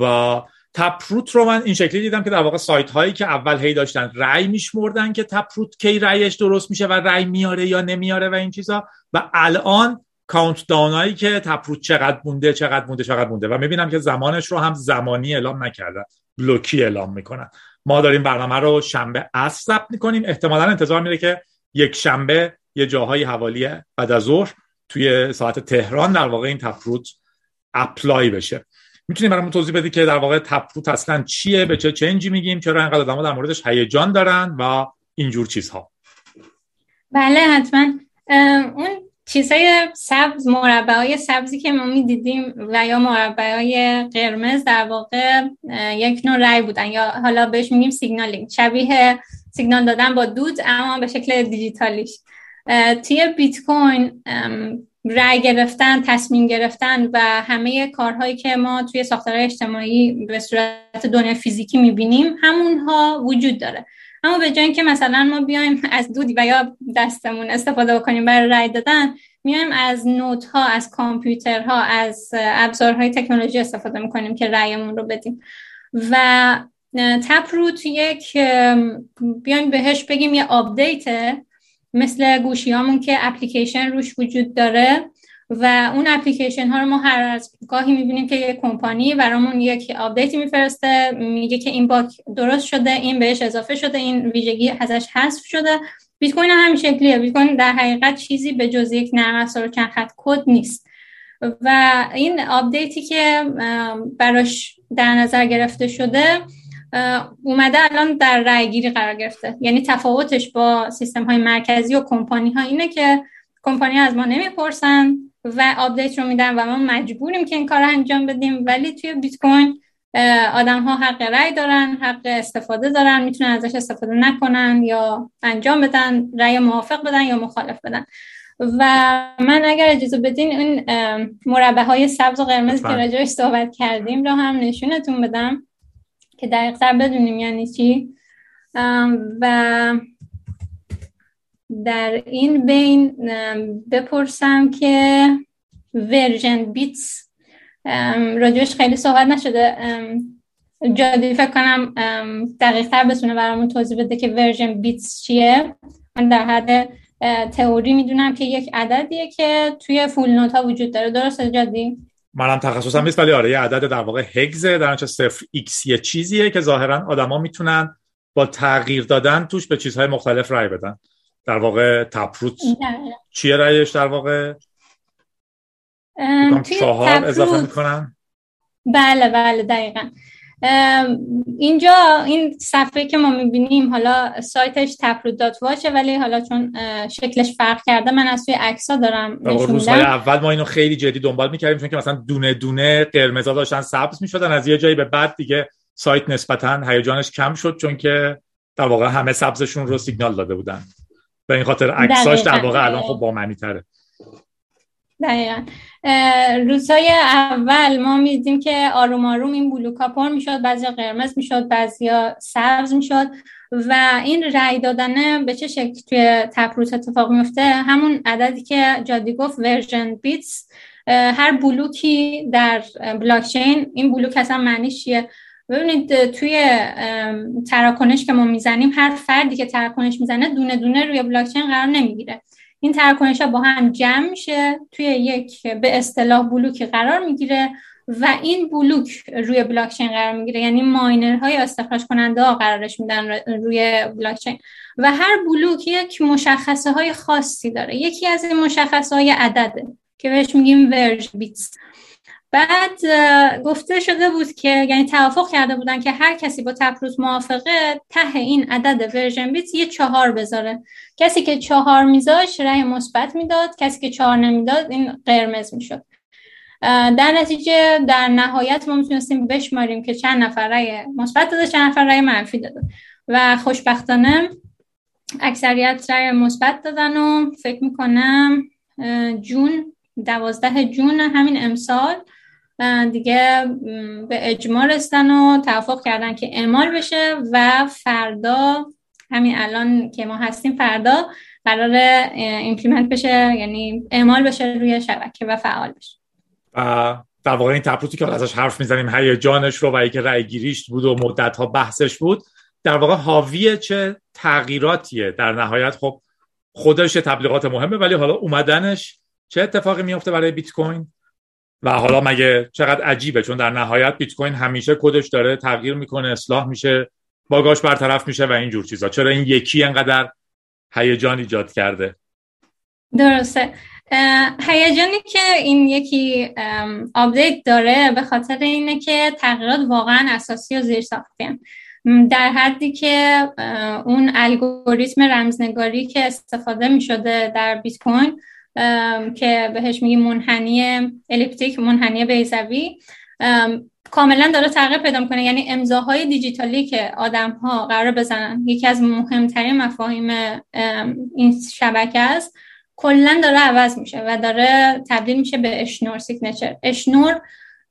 و تپروت رو من این شکلی دیدم که در واقع سایت هایی که اول هی داشتن رأی میشمردن که تپروت کی رأیش درست میشه و رأی میاره یا نمیاره و این چیزا. و الان کاونت داون هایی که تپروت چقدر مونده چقدر مونده چقدر مونده. و می‌بینم که زمانش رو هم زمانی اعلام نکردن بلوکی اعلام می‌کنن. ما داریم برنامه رو شنبه اصر ثبت می‌کنیم. احتمالا انتظار میره که یک شنبه یه جاهای حوالی بعد از ظهر توی ساعت تهران در واقع این تپروت اپلای بشه. می‌تونی برامون توضیح بدی که در واقع تپروت اصلا چیه؟ به چه چنجی میگیم؟ چرا اینقدر آدم‌ها در موردش هیجان دارن و اینجور چیزها؟ بله حتما. اون چیزهای سبز مربع های سبزی که ما می‌دیدیم و یا مربع های قرمز در واقع یک نوع رای بودن. یا حالا بهش میگیم signaling. شبیه سیگنال دادن با دود اما به شکل دیجیتالیش. توی بیت کوین رای گرفتن تصمیم گرفتن و همه کارهایی که ما توی ساختار اجتماعی به صورت دنیا فیزیکی می‌بینیم همونها وجود داره. اما به جای اینکه مثلا ما بیایم از دودی و یا دستمون استفاده بکنیم برای رای دادن میایم از node ها از کامپیوترها از ابزارهای تکنولوژی استفاده می‌کنیم که رایمون رو بدیم. و Taproot یک بیایم بهش بگیم یه update مثل گوشی هامون که اپلیکیشن روش وجود داره و اون اپلیکیشن ها رو ما هر از گاهی می‌بینیم که یک کمپانی برامون یک update ی میفرسته میگه که این bug درست شده این بهش اضافه شده این ویژگی ازش حذف شده. بیت کوین هم همین شکلیه. بیت کوین در حقیقت چیزی به جز یک نرم افزار چند خط کد نیست. و این update ی که براش در نظر گرفته شده اومده الان در رأیگیری قرار گرفته. یعنی تفاوتش با سیستم های مرکزی و کمپانی ها اینه که کمپانی از ما نمی‌پرسن و update رو میدن و ما مجبوریم که این کار رو انجام بدیم. ولی توی بیت کوین آدم ها حق رأی دارن حق استفاده دارن می‌تونن ازش استفاده نکنن یا انجام بدن رأی موافق بدن یا مخالف بدن. و من اگر اجازه بدین این مربع های سبز و قرمز که راجعش صحبت کردیم رو هم نشونتون بدم. که دقیق تر بدونیم یعنی چی. و در این بین بپرسم که version bits راجعش خیلی صحبت نشده. جادی فکر کنم دقیق تر بتونه برامون توضیح بده که version bits چیه. من در حد تئوری می‌دونم که یک عددیه که توی full node ها وجود داره. درسته جادی؟ منم تخصصم نیست ولی آره یه عدد در واقع hex ه در صفر x یه چیزیه که ظاهرا آدما می‌تونن با تغییر دادن توش به چیزهای مختلف رای بدن. در واقع Taproot چیه رایش در واقع؟ چهار اضافه می‌کنن. بله بله دقیقا. اینجا این صفحه که ما می‌بینیم حالا سایتش تپرود دات واچه ولی حالا چون شکلش فرق کرده من از توی عکسا دارم روزهای اول ما اینو خیلی جدی دنبال می‌کردیم چون که مثلا دونه دونه قرمزا داشتن سبز می‌شدن از یه جایی به بعد دیگه سایت نسبتا هیجانش کم شد چون که در واقع همه سبزشون رو سیگنال داده بودن. به این خاطر عکساش در واقع الان خب با معنی تره دقیقا. روزهای اول ما می‌دیدیم که آروم آروم این بلوکا پر می‌شد بعضی قرمز می‌شد بعضی سبز می‌شد و این رأی دادنه به چه شکل توی Taproot اتفاق میفته همون عددی که جادی گفت version bits. هر بلوکی در بلاکچین این بلوک اصلا معنیش چیه؟ ببینید توی تراکنش که ما می‌زنیم هر فردی که تراکنش می‌زنه دونه دونه روی بلاکچین قرار نمی‌گیره. این تراکنش ها با هم جمع میشه توی یک به اصطلاح بلوکی قرار می‌گیره و این بلوک روی بلاکچین قرار می‌گیره. یعنی ماینرهای استخراج کننده ها قرارش میدن روی بلاکچین. و هر بلوک یک مشخصه های خاصی داره. یکی از این مشخصه های عدده که بهش میگیم version bits. بعد گفته شده بود که یعنی توافق کرده بودن که هر کسی با تپروت موافقه ته این عدد version bit یه چهار بذاره. کسی که چهار میذاش رأی مثبت می‌داد کسی که چهار نمی‌داد این قرمز می‌شد. در نتیجه در نهایت ما می‌تونستیم بشماریم که چند نفر رأی مثبت داده چند نفر رأی منفی داده. و خوشبختانه اکثریت رأی مثبت دادن و فکر می‌کنم جون دوازده جون همین امسال دیگه به اجماع رسیدن و توافق کردن که اعمال بشه و فردا همین الان که ما هستیم فردا قرار implement بشه یعنی اعمال بشه روی شبکه و فعال بشه. در واقع این تپروتی که ازش حرف می‌زنیم هیجانش رو و اینکه رأی گیریش بود و مدت ها بحثش بود در واقع حاوی چه تغییراتیه؟ در نهایت خب خودش تبلیغات مهمه ولی حالا اومدنش چه اتفاقی میفته برای بیت کوین؟ و حالا مگه چقدر عجیبه؟ چون در نهایت بیت کوین همیشه کدش داره تغییر می‌کنه اصلاح میشه باگاش برطرف میشه و این جور چیزا. چرا این یکی انقدر هیجان ایجاد کرده؟ درسته. هیجانی که این یکی آپدیت داره به خاطر اینه که تغییرات واقعا اساسی و زیر ساخته در حدی که اون الگوریتم رمزنگاری که استفاده می شده در بیت کوین که بهش میگیم منحنی elliptic منحنی بیضوی کاملا داره تغییر پیدا می‌کنه. یعنی امضاهای دیجیتالی که آدم ها قرار بزنن یکی از مهمترین مفاهیم این شبکه است کلا داره عوض میشه و داره تبدیل میشه به Schnorr signature. Schnorr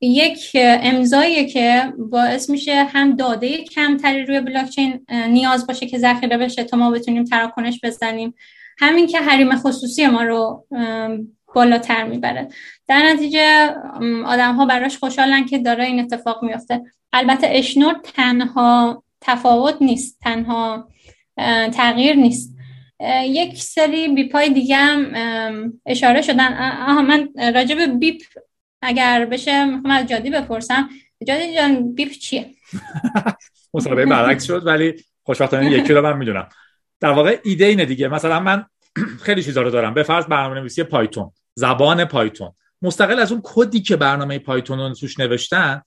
یک امضایی که باعث میشه هم داده کمتری روی بلاکچین نیاز باشه که ذخیره بشه تا ما بتونیم تراکنش بزنیم. هم اینکه حریم خصوصی ما رو بالاتر می‌بره. در نتیجه آدم ها براش خوشحالن که داره این اتفاق میفته البته اشنور تنها تفاوت نیست تنها تغییر نیست. یک سری بیپ های دیگه هم اشاره شدن. آها من راجع به بیپ اگر بشه می‌خوام از جادی بپرسم. جادی جان بیپ چیه؟ مصاحبه برعکس شد ولی خوشبختانه یکی رو من می‌دونم. در واقع ایده اینه دیگه. مثلا من خیلی چیزا رو دارم. به فرض برنامه نویسی پایتون زبان پایتون. مستقل از اون کدی که برنامه پایتون رو توش نوشتن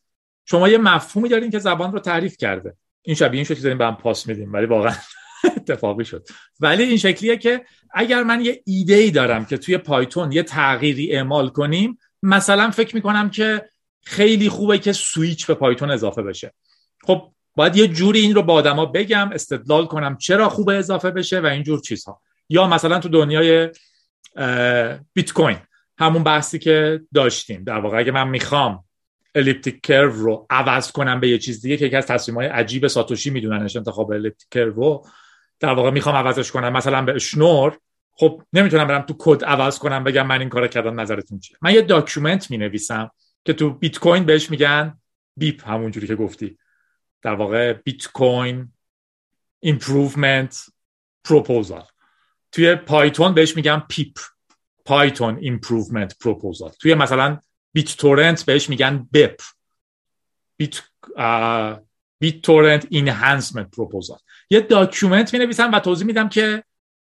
شما یه مفهومی دارین که زبان رو تعریف کرده. این شبیه این شد که داریم به هم پاس میدیم ولی واقعا اتفاقی شد. ولی این شکلیه که اگر من یه ایده ای دارم که توی پایتون یه تغییری اعمال کنیم مثلا فکر می‌کنم که خیلی خوبه که سویچ به پایتون اضافه بشه. خب باید یه جوری این رو با آدما بگم استدلال کنم چرا خوبه اضافه بشه و این جور چیزها. یا مثلا تو دنیای بیت کوین همون بحثی که داشتیم. در واقع اگه من می‌خوام elliptic curve رو عوض کنم به یه چیز دیگه که یکی از تصمیم های عجیب ساتوشی میدوننش انتخاب elliptic curve در واقع می‌خوام عوضش کنم. مثلا به Schnorr خب نمی‌تونم برم تو کد عوض کنم بگم من این کارو کردم نظرتون چیه؟ من یه document می‌نویسم که تو بیت کوین بهش میگن BIP همونجوری که گفتی. در واقع Bitcoin Improvement Proposal. توی پایتون بهش میگن PEP. Python Improvement Proposal. توی مثلا بیت تورنت بهش میگن BEP. Bit BitTorrent Enhancement Proposal. یه document می نویسم و توضیح میدم که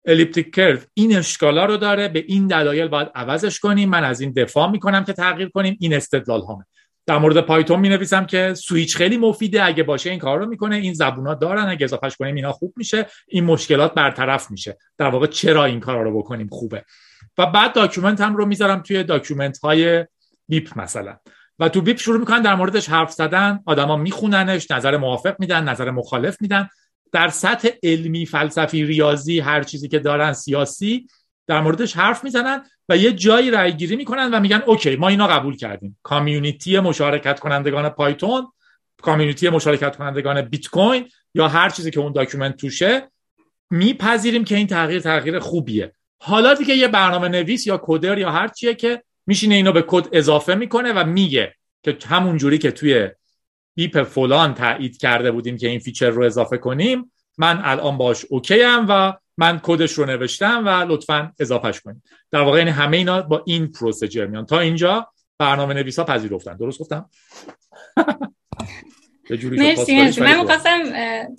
elliptic curve این اشکالا رو داره به این دلایل باید عوضش کنیم. من از این دفاع می‌کنم که تغییر کنیم. این استدلال هامه در مورد پایتون می نویسم که سویچ خیلی مفیده. اگه باشه این کار رو می‌کنه. این زبونا دارن. اگه اضافهش کنیم اینا خوب میشه. این مشکلات برطرف میشه. در واقع چرا این کار رو بکنیم خوبه. و بعد document هم رو می‌ذارم توی document های BIP مثلا. و تو BIP شروع می‌کنن در موردش حرف زدن. آدما میخوننش نظر موافق میدن نظر مخالف میدن. در سطح علمی فلسفی ریاضی هر چیزی که دارن سیاسی در موردش حرف می‌زنن. و یه جایی رای گیری می‌کنن و میگن OK ما اینا قبول کردیم. community مشارکت کنندگان پایتون community مشارکت کنندگان بیت کوین یا هر چیزی که اون document توشه میپذیریم که این تغییر تغییر خوبیه. حالا دیگه یه برنامه نویس یا coder یا هر چیه که میشینه اینو به کد اضافه می‌کنه و میگه که همون جوری که توی BIP فلان تایید کرده بودیم که این feature رو اضافه کنیم من الان باش OK ام و من کدش رو نوشتم و لطفا اضافهش کنید. در واقع یعنی همه اینا با این procedure میان. تا اینجا برنامه نویسا پذیرفتن. درست گفتم؟ مرسی مرسی. من می‌خواستم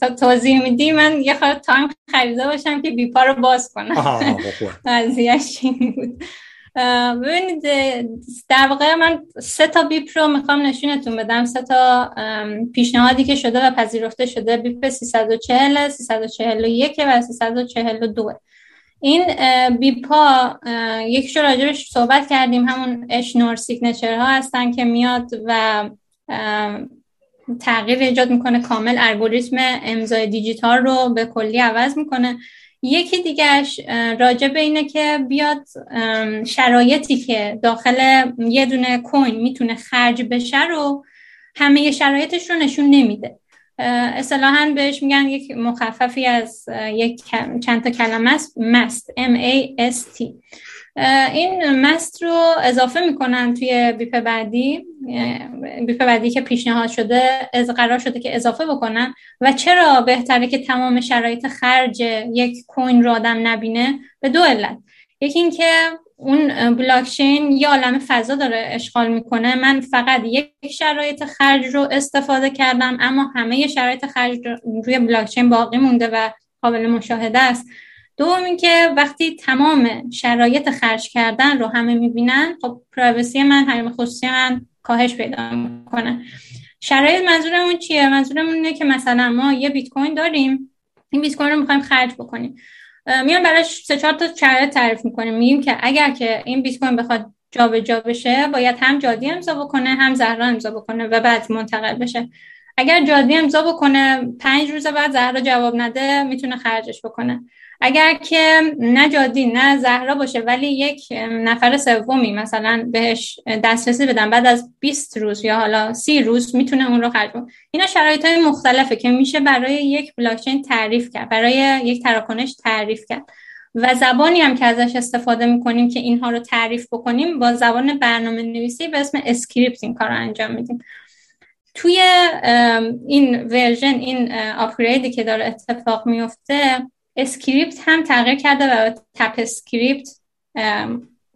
تا توضیح میدی من یه خرده time خریده باشم که BIP ا رو باز کنم. قضیهش بود. ببینید در واقع من سه تا BIP رو می‌خوام نشونتون بدم. سه تا پیشنهادی که شده و پذیرفته شده. BIP 340 341 و 342 این BIP ا یکیشو راجبش صحبت کردیم. همون Schnorr signature ها هستن که میاد و تغییر ایجاد می‌کنه. کامل الگوریتم امضای دیجیتال رو به کلی عوض می‌کنه. یکی دیگهش راجع به اینه که بیاد شرایطی که داخل یه دونه coin می‌تونه خرج بشه رو همه شرایطش رو نشون نمیده. اصطلاحا بهش میگن یک مخففی از یک چند تا کلمه است. مست. M A S T. این مست رو اضافه می‌کنن توی بیپ بعدی. بیپ بعدی که پیشنهاد شده از قرار شده که اضافه بکنن. و چرا بهتره که تمام شرایط خرج یک کوین رو آدم نبینه؟ به دو علت. یکی اینکه اون بلاکچین یه عالم فضا داره اشغال می‌کنه. من فقط یک شرایط خرج رو استفاده کردم اما همه شرایط خرج روی بلاکچین باقی مونده و قابل مشاهده است. دوم اینکه وقتی تمام شرایط خرج کردن رو همه می‌بینن خب پرایوسی من حریم خصوصی من کاهش پیدا می‌کنه شرایط منظورمون چیه؟ منظورمون اینه که مثلا ما یه بیت کوین داریم این بیت کوین رو می‌خوایم خرج بکنیم. میان براش سه چهار تا شرایط تعریف می‌کنیم. میگیم که اگر که این بیت کوین بخواد جابجا بشه باید هم جادی امضا بکنه هم زهرا امضا بکنه و بعد منتقل بشه. اگر جادی امضا بکنه پنج روز بعد زهرا جواب نده می‌تونه خرجش بکنه. اگر که نه جادی نه زهرا باشه ولی یک نفر سومی مثلا بهش دسترسی بدن بعد از 20 روز یا حالا 30 روز می‌تونه اون رو خرج کنه. اینا شرایط های مختلفه که میشه برای یک بلاکچین تعریف کرد برای یک تراکنش تعریف کرد. و زبانی هم که ازش استفاده می‌کنیم که اینها رو تعریف بکنیم با زبان برنامه نویسی به اسم Script این کار رو انجام میدیم. توی این version این upgrade ی که داره اتفاق میفته script هم تغییر کرده و Tapscript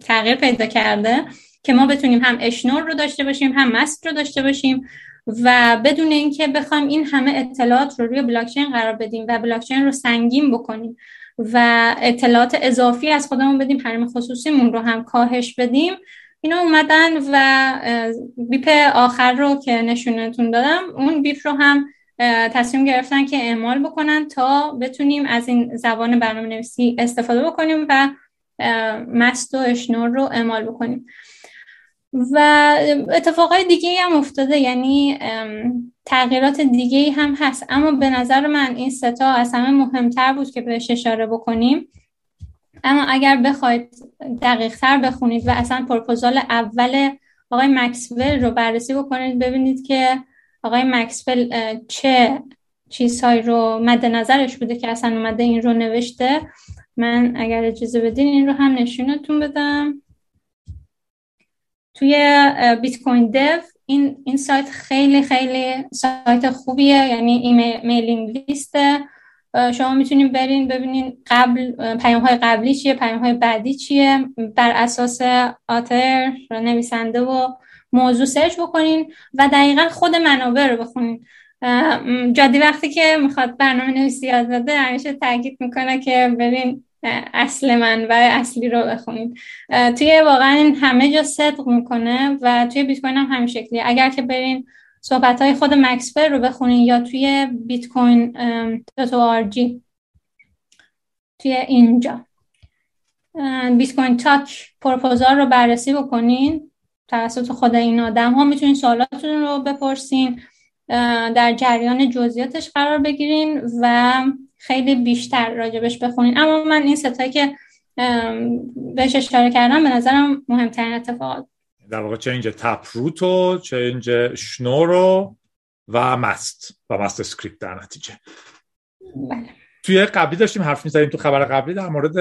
تغییر پیدا کرده که ما بتونیم هم Schnorr رو داشته باشیم هم MAST رو داشته باشیم و بدون اینکه بخوایم این همه اطلاعات رو روی بلاکچین قرار بدیم و بلاکچین رو سنگین بکنیم و اطلاعات اضافی از خودمون بدیم حریم خصوصیمون رو هم کاهش بدیم اینا اومدن و بیپ آخر رو که نشونتون دادم اون بیپ رو هم تصمیم گرفتن که اعمال بکنن تا بتونیم از این زبان برنامه نویسی استفاده بکنیم و مست و اشنور رو اعمال بکنیم. و اتفاقای دیگه هم افتاده یعنی تغییرات دیگه هم هست. اما به نظر من این ستا از همه مهمتر بود که بهش اشاره بکنیم. اما اگر بخواید دقیق تر بخونید و اصلا پروپوزال اول آقای مکسول رو بررسی بکنید ببینید که آقای مکسول چه چیزهایی رو مد نظرش بوده که اصلا اومده این رو نوشته؟ من اگر اجازه بدین این رو هم نشونتون بدم. توی Bitcoin dev این این سایت خیلی خیلی سایت خوبیه یعنی mailing list ه شما می‌تونید برین ببینین قبل پیام های قبلی چیه پیام های بعدی چیه بر اساس آتر نویسنده و موضوع سرچ بکنین و دقیقا خود منابع رو بخونین. جادی وقتی که می‌خواد برنامه نویسی یاد بده همیشه تاکید می‌کنه که ببین اصل من و اصلی رو بخونین. توی واقعا این همه جا صدق می‌کنه و توی بیت کوین هم همین شکلی اگر که برین صحبت های خود مکسفر رو بخونین یا توی بیت کوین جی. توی اینجا. بیت کوین تاک پروپوزال رو بررسی بکنین. توسط خود این آدم ها می‌تونین سوالاتتون رو بپرسین در جریان جزئیاتش قرار بگیرین و خیلی بیشتر راجبش بخونین. اما من این ستایی که بهش اشاره کردم به نظرم مهمترین اتفاقات در واقع change Taproot و change Schnorr و و MAST. و MAST script در نتیجه. بله. توی قبلی داشتیم حرف می‌زدیم تو خبر قبلی در مورد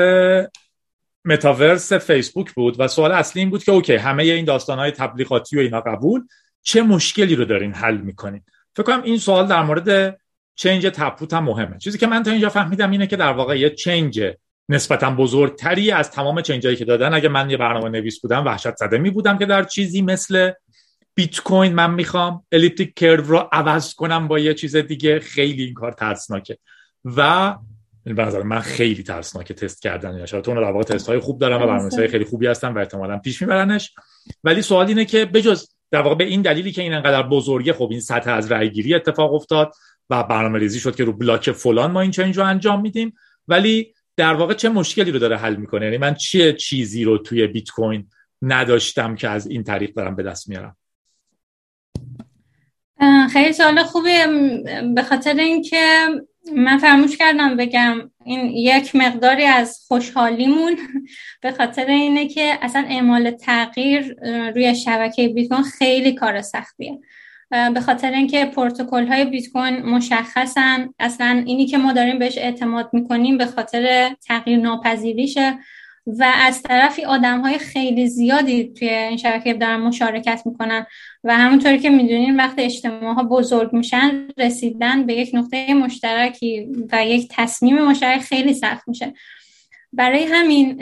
متاورس فیسبوک بود و سوال اصلی این بود که okay همه این داستان های تبلیغاتی و اینا قبول چه مشکلی رو دارین حل می‌کنین؟ فکر کنم این سوال در مورد change Taproot هم مهمه. چیزی که من تا اینجا فهمیدم اینه که در واقع یه change نسبتا بزرگتری از تمام change ایی که دادن اگه من یه برنامه نویس بودم وحشت زده می بودم که در چیزی مثل بیت کوین من می‌خوام الیپتیک کرو رو عوض کنم با یه چیز دیگه. خیلی این کار ترسناکه. و به من خیلی ترسناکه تست کردن یا چون در واقع تست های خوب دارم و برنامه‌های خیلی خوبی هستن و احتمالاً پیش میبرنش. ولی سوال اینه که بجز در واقع به این دلیلی که این انقدر بزرگه خب این سطح از رای گیری اتفاق افتاد و برنامه ریزی شد که رو بلاک فلان ما این چنج رو انجام میدیم ولی در واقع چه مشکلی رو داره حل می‌کنه؟ یعنی من چه چیزی رو توی بیت کوین نداشتم که از این طریق دارم به دست میارم؟ خیلی سوال خوبه به خاطر اینکه من فرموش کردم بگم این یک مقداری از خوشحالیمون به خاطر اینه که اصلا اعمال تغییر روی شبکه بیت کوین خیلی کار سختیه. به خاطر اینکه پروتکل های بیت کوین مشخصن. اصلا اینی که ما داریم بهش اعتماد می‌کنیم به خاطر تغییر ناپذیریشه. و از طرفی آدم های خیلی زیادی توی این شبکه دارن مشارکت می‌کنن و همونطوری که می‌دونین وقتی اجتماع ها بزرگ میشن رسیدن به یک نقطه مشترکی و یک تصمیم مشترک خیلی سخت میشه. برای همین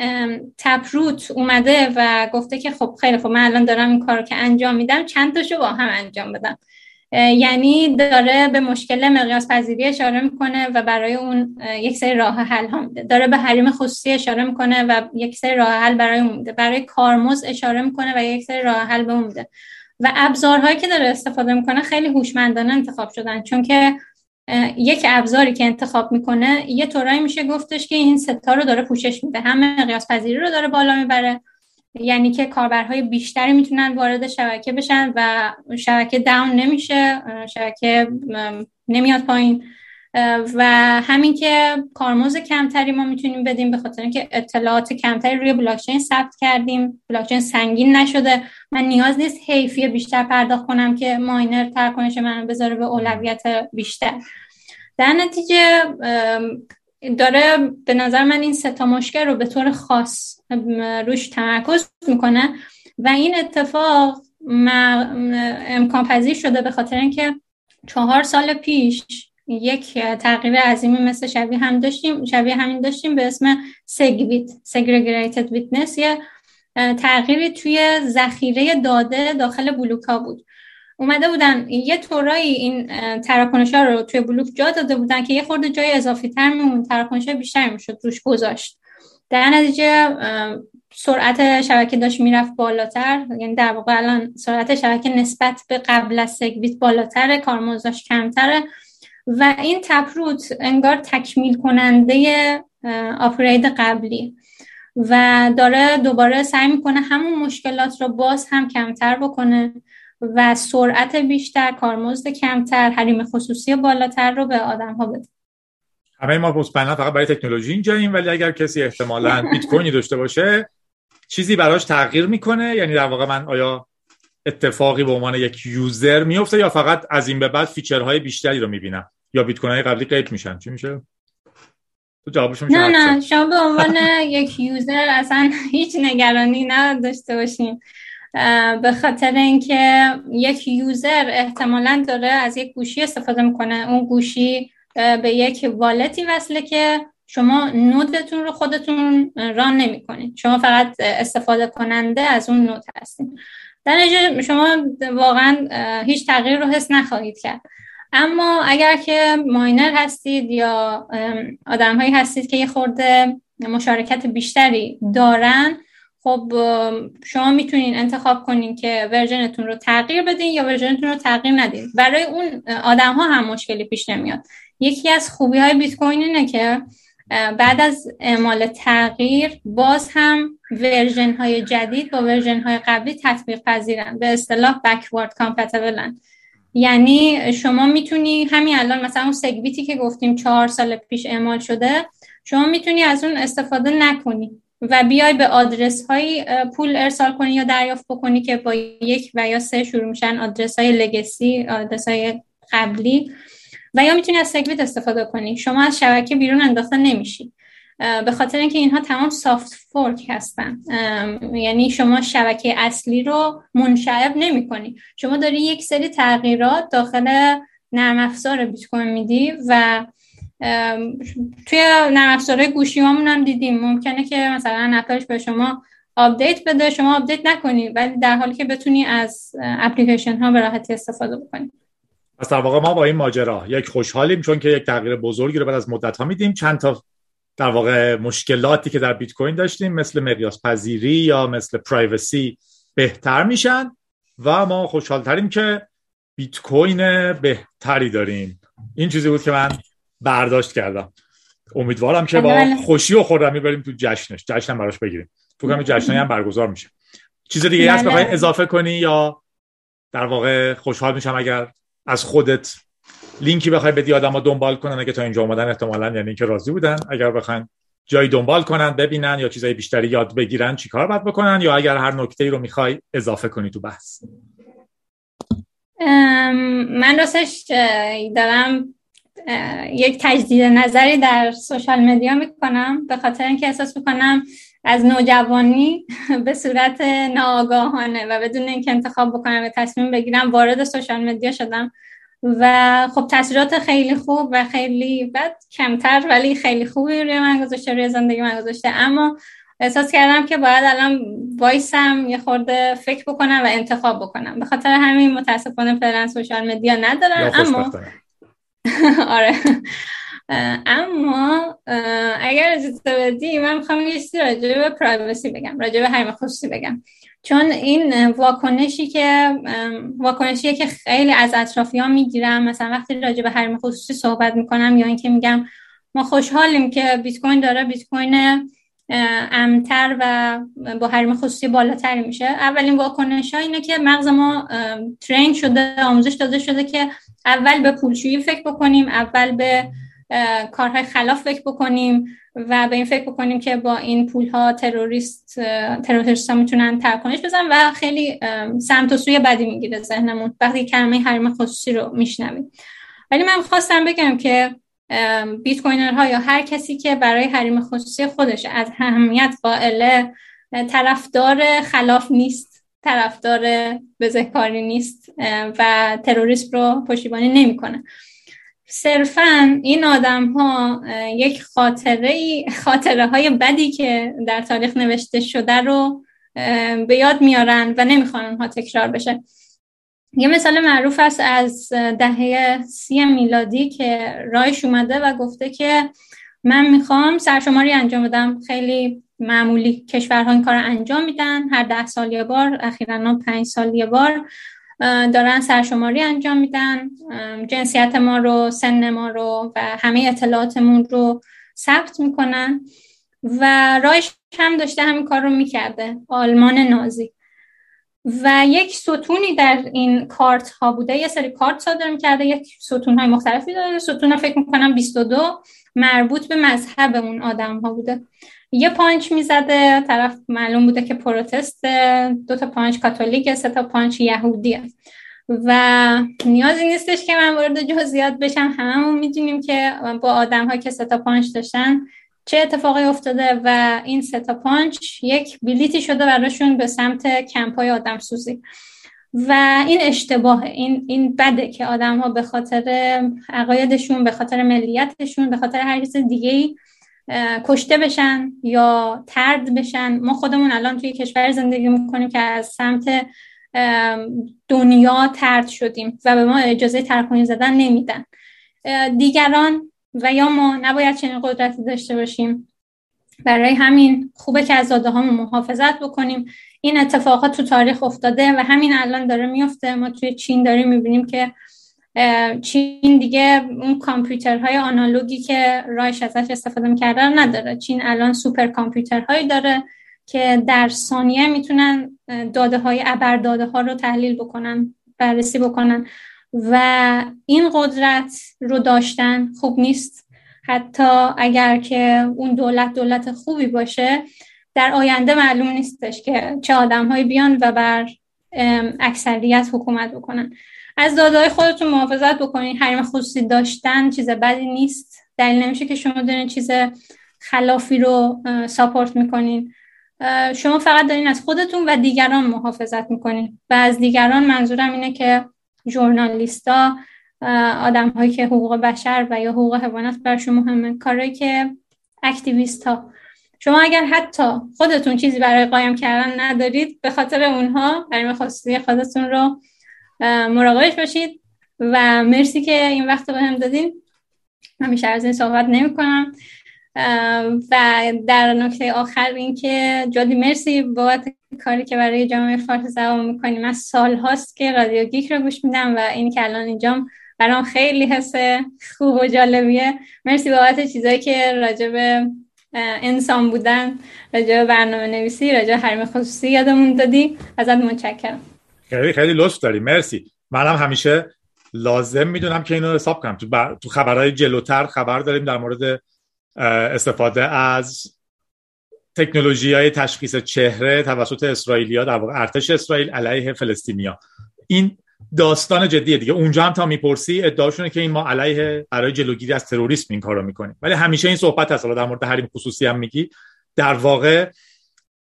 تپروت اومده و گفته که خب خیلی خب من الان دارم این کار که انجام میدم چند تاشو با هم انجام بدم. یعنی داره به مشکل مقیاس پذیری اشاره می‌کنه و برای اون یک سری راه حل هم میده داره به حریم خصوصی اشاره می‌کنه و یک سری راه حل برای اون میده. برای کارمز اشاره می‌کنه و یک سری راه حل به اون میده. و ابزارهایی که داره استفاده می‌کنه خیلی هوشمندانه انتخاب شدن. چون که یک ابزاری که انتخاب می‌کنه یه طورایی میشه گفتش که این ستا رو داره پوشش میده. هم مقیاس پذیری رو داره بالا می‌بره. یعنی که کاربرهای بیشتری می‌تونن وارد شبکه بشن و شبکه داون نمیشه شبکه نمیاد پایین. و همین که کارمز کمتری ما می‌تونیم بدیم به خاطر اینکه اطلاعات کمتری روی بلاکچین ثبت کردیم. بلاکچین سنگین نشده. من نیاز نیست حیفی بیشتر پرداخت کنم که ماینر ترکنش من بذاره به اولویت بیشتر. در نتیجه داره به نظر من این ستا مشکل رو به طور خاص روش تمرکز می‌کنه و این اتفاق امکان پذیر شده به خاطر اینکه چهار سال پیش یک تغییر عظیمی مثل شبیه هم داشتیم شبیه همین داشتیم به اسم سگویت segregated witness یه تغییری توی ذخیره داده داخل بلوک ها بود. اومده بودن. یه طورایی این تراکنش ها رو توی بلوک جا داده بودن که یه خورده جای اضافی تر میمون. تراکنش بیشتر می‌شد روش گذاشت. در نتیجه سرعت شبکه داشت می‌رفت بالاتر. یعنی در واقع الان سرعت شبکه نسبت به قبل از سگویت بالاتر کارمزدش کمتره. و این تپروت انگار تکمیل کننده آپرید قبلی. و داره دوباره سعی می‌کنه همون مشکلات رو باز هم کمتر بکنه. و سرعت بیشتر کارمزد کمتر حریم خصوصی بالاتر رو به آدم ها بده. همه ما مطمئنا فقط برای تکنولوژی اینجاییم ولی اگر کسی احتمالا بیت کوینی داشته باشه چیزی براش تغییر می‌کنه. یعنی در واقع من آیا اتفاقی به عنوان یک user میفته یا فقط از این به بعد feature های بیشتری رو می‌بینم؟ یا بیت کوین قبلی قید میشن؟ چی میشه؟ تو جوابش نه نه شما به عنوان یک user اصلا هیچ نگرانی نداشته باشین. به خاطر اینکه یک user احتمالا داره از یک گوشی استفاده می‌کنه. اون گوشی به یک wallet ی وصله که شما node تون رو خودتون run نمی‌کنید. شما فقط استفاده کننده از اون node هستید در شما واقعا هیچ تغییر رو حس نخواهید کرد. اما اگر که ماینر هستید یا آدم هایی هستید که یه خورده مشارکت بیشتری دارن خب شما می‌تونین انتخاب کنین که version تون رو تغییر بدین یا version تون رو تغییر ندین. برای اون آدم ها هم مشکلی پیش نمیاد. یکی از خوبی های بیت کوین اینه که بعد از اعمال تغییر باز هم version های جدید با version های قبلی تطبیق پذیرن. به اصطلاح backward compatible ن یعنی شما می‌تونی همین الان مثلا اون سگویتی که گفتیم چهار سال پیش اعمال شده شما می‌تونی از اون استفاده نکنی. و بیای به آدرس های پول ارسال کنی یا دریافت بکنی که با یک و یا سه شروع میشن آدرس های لگسی آدرس های قبلی. و یا می‌تونی از سگویت استفاده کنی. شما از شبکه بیرون انداخته نمیشی. به خاطر اینکه اینها تمام سافت فورک هستن. یعنی شما شبکه اصلی رو منشعب نمی کنی شما داری یک سری تغییرات داخل نرم افزار بیت کوین میدی و توی نرم افزارهای گوشی هم دیدیم. ممکنه که مثلا app ش به شما update بده. شما update نکنی ولی در حالی که بتونی از اپلیکیشن ها به راحتی استفاده بکنی. پس در واقع ما با این ماجرا یک خوشحالیم چون که یک تغییر بزرگی رو بعد از مدت ها میدیم. چند تا در واقع مشکلاتی که در بیت کوین داشتیم مثل مقیاس پذیری یا مثل privacy بهتر میشن و ما خوشحالتریم که بیت کوین بهتری داریم. این چیزی بود که من برداشت کردم. امیدوارم که با بله، بله. خوشی و خورمی بریم تو جشنش. جشن براش بگیریم. تو همین جشنایی هم برگزار میشه. چیز دیگه هست بخوای بله. اضافه کنی یا در واقع خوشحال میشم اگر از خودت لینکی بخوای بدی آدما دنبال کنن اگه تا اینجا اومدن احتمالا یعنی اینکه راضی بودن. اگر بخواین جایی دنبال کنن ببینن یا چیزای بیشتری یاد بگیرن چیکار باید بکنن؟ یا اگر هر نکته ای رو می‌خوای اضافه کنی تو بحث. من راستش دارم یک تجدید نظری در سوشال مدیا می‌کنم. به خاطر اینکه احساس می‌کنم از نوجوانی به صورت ناآگاهانه و بدون اینکه انتخاب بکنم و تصمیم بگیرم وارد سوشال مدیا شدم. و خب تاثیرات خیلی خوب و خیلی بد کمتر ولی خیلی خوبی روی من گذاشته روی زندگی من گذاشته. اما احساس کردم که باید الان وایسم یه خورده فکر بکنم و انتخاب بکنم. به خاطر همین متاسفانه فعلا سوشال مدیا ندارم. اما آره. اما اگر اجازه بدی من می‌خوام یه چیزی راجع به پرایوسی بگم راجع به حریم خصوصی بگم. چون این واکنشی که واکنشی که خیلی از اطرافیان می‌گیرم مثلا وقتی راجع به حریم خصوصی صحبت می‌کنم یا اینکه میگم ما خوشحالیم که بیت کوین داره بیت کوین امتر و با حریم خصوصی بالاتری میشه. اولین واکنش ها اینه که مغز ما ترین شده آموزش داده شده که اول به پولشویی فکر بکنیم اول به کارهای خلاف فکر بکنیم و به این فکر بکنیم که با این پول ها تروریست تروریست ها می‌تونن ترکنش بزن و خیلی سمت و سوی بدی می‌گیره ذهنمون وقتی کلمه حریم خصوصی رو میشنویم. ولی من خواستم بگم که بیت کوینر ها یا هر کسی که برای حریم خصوصی خودش از اهمیت قائله طرفدار خلاف نیست طرفدار بزهکاری نیست و تروریسم رو پشتیبانی نمی‌کنه. صرفا این آدم ها یک خاطره خاطره های بدی که در تاریخ نوشته شده رو به یاد میارن و نمی‌خوان اونها تکرار بشه. یه مثال معروف است از دهه سی میلادی که رایش اومده و گفته که من می‌خوام سرشماری انجام بدم. خیلی معمولی کشورها این کار انجام میدن. هر ده سال یه بار اخیرا پنج سال یه بار دارن سرشماری انجام میدن. جنسیت ما رو سن ما رو و همه اطلاعاتمون رو ثبت می‌کنن و رایش هم داشته همین کار رو می‌کرده. آلمان نازی. و یک ستونی در این کارت ها بوده. یه سری کارت صادر می‌کرده یک ستون های مختلفی داره. ستون فکر می‌کنم 22 مربوط به مذهب اون آدم ها بوده. یه پانچ می‌زده طرف معلوم بوده که پروتستانه دو تا پانچ کاتولیک سه تا پانچ یهودیه. و نیازی نیستش که من وارد جزئیات بشم. هممون می‌دونیم که با آدم ها که سه تا پانچ داشتن چه اتفاقی افتاده و این سه تا پانچ یک بلیتی شده براشون به سمت کمپ های آدم سوزی و این اشتباه این این بده که آدم ها به خاطر عقایدشون به خاطر ملیتشون به خاطر هر چیز دیگه کشته بشن یا ترد بشن. ما خودمون الان توی کشور زندگی می‌کنیم که از سمت دنیا ترد شدیم و به ما اجازه ترکنی زدن نمیدن. دیگران و یا ما نباید چنین قدرتی داشته باشیم. برای همین خوبه که از داده محافظت بکنیم. این اتفاقات تو تاریخ افتاده و همین الان داره میفته. ما توی چین داریم می‌بینیم که چین دیگه اون کامپیوترهای آنالوگی که رایش ازش استفاده می‌کردن نداره. چین الان سوپر کامپیوترهایی داره که در ثانیه می‌تونن داده های ابر داده ها رو تحلیل بکنن بررسی بکنن. و این قدرت رو داشتن خوب نیست. حتی اگر که اون دولت دولت خوبی باشه در آینده معلوم نیستش که چه آدم بیان و بر اکثریت حکومت بکنن. از دادهای خودتون محافظت بکنید حریم خصوصی داشتن چیز بدی نیست. دلیل نمیشه که شما دارین چیز خلافی رو ساپورت می‌کنین. شما فقط دارین از خودتون و دیگران محافظت می‌کنین. و از دیگران منظورم اینه که ژورنالیستا آدم هایی که حقوق بشر و یا حقوق حیوانات برشون مهمه کارهایی که اکتیویست ها شما اگر حتی خودتون چیزی برای قایم کردن ندارید به خاطر اونها برای خاصی خودتون رو مراقبش باشید و مرسی که این وقت به هم دادیم همیشه از این صحبت نمی کنم و در نکته آخر این که جادی مرسی بابت کاری که برای جامعه فارسی زبان می‌کنیم. من سال هاست که رادیو گیک رو گوش میدم و این که الان اینجام برام خیلی حس خوب و جالبیه. مرسی بابت چیزایی که راجب انسان بودن راجب برنامه نویسی راجب حرم خصوصی یادمون دادی. ازت متشکرم. خیلی خیلی لطف داری. مرسی. منم همیشه لازم می‌دونم که اینو حساب کنم. تو, بر... تو خبرهای جلوتر خبر داریم در مورد استفاده از تکنولوژی های تشخیص چهره توسط اسرائیلیا در واقع ارتش اسرائیل علیه فلسطینیا. این داستان جدیه دیگه. اونجا هم تا می‌پرسی ادعاشونه که این ما علیه برای جلوگیری از تروریسم این کارو می‌کنیم. ولی همیشه این صحبت هست. در مورد حریم خصوصی هم میگی. در واقع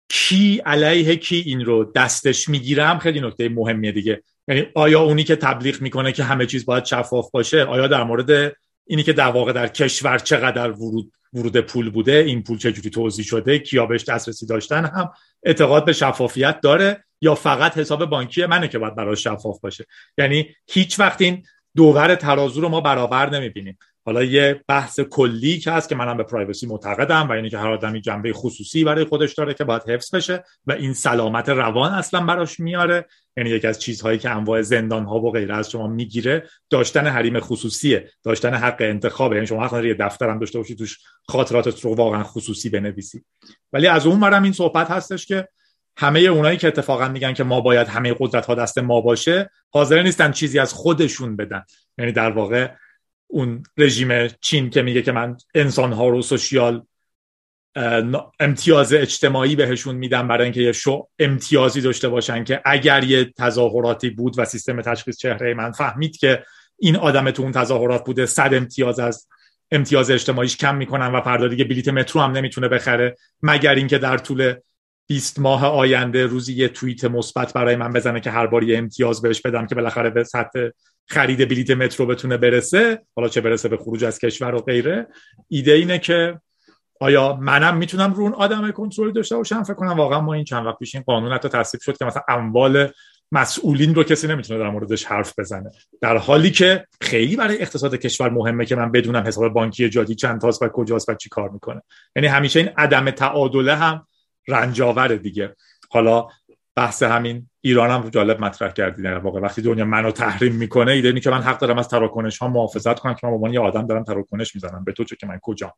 کی علیه کی این رو دستش می‌گیره هم خیلی نکته مهمیه دیگه. یعنی آیا اونی که تبلیغ می‌کنه که همه چیز باید شفاف باشه آیا در مورد اینی که در واقع در کشور چقدر ورود ورود پول بوده این پول چجوری توضیح شده کیا بهش دسترسی داشتن هم اعتقاد به شفافیت داره یا فقط حساب بانکی منه که باید براش شفاف باشه. یعنی هیچ وقت این دوور ترازو رو ما برابر نمی‌بینیم. حالا یه بحث کلی که هست که منم به پرایوسی معتقدم و اینی که هر آدمی جنبه خصوصی برای خودش داره که باید حفظ بشه و این سلامت روان اصلا براش میاره. یعنی یکی از چیزهایی که انواع زندان ها و غیره از شما می‌گیره داشتن حریم خصوصیه داشتن حق انتخابه. یعنی شما حق یه دفترم داشته باشید توش خاطراتت رو واقعا خصوصی بنویسی. ولی از اون برم این صحبت هستش که همه اونایی که اتفاقا میگن که ما باید همه قدرت ها دست ما باشه حاضر نیستن چیزی از خودشون بدن. یعنی در واقع اون رژیم چین که میگه که من انسان ها رو سوشیال امتیاز اجتماعی بهشون میدم برای اینکه یه شو امتیازی داشته باشن که اگر یه تظاهراتی بود و سیستم تشخیص چهره من فهمید که این آدم تو اون تظاهرات بوده صد امتیاز از امتیاز اجتماعیش کم می‌کنن و فردا دیگه بلیت مترو هم نمی‌تونه بخره مگر اینکه در طول 20 ماه آینده روزی یه توییت مثبت برای من بزنه که هر بار یه امتیاز بهش بدم که بالاخره به سطح خرید بلیت مترو بتونه برسه حالا چه برسه به خروج از کشور و غیره. ایده اینه که آیا منم می‌تونم رو اون آدم کنترل داشته باشم؟ فکر کنم واقعا ما این چند وقت پیش این قانون حتی تصویب شد که مثلا اموال مسئولین رو کسی نمی‌تونه در موردش حرف بزنه. در حالی که خیلی برای اقتصاد کشور مهمه که من بدونم حساب بانکی جادی چند تاست و کجاست و چی کار می‌کنه. یعنی همیشه این عدم تعادله هم رنجاور دیگه. حالا بحث همین ایران هم جالب مطرح کردی در واقع وقتی دنیا منو تحریم می‌کنه ایده که من حق دارم از تراکنش ها محافظت کنم که من به یه آدم دارم تراکنش می‌زنم. به تو چه که من کجا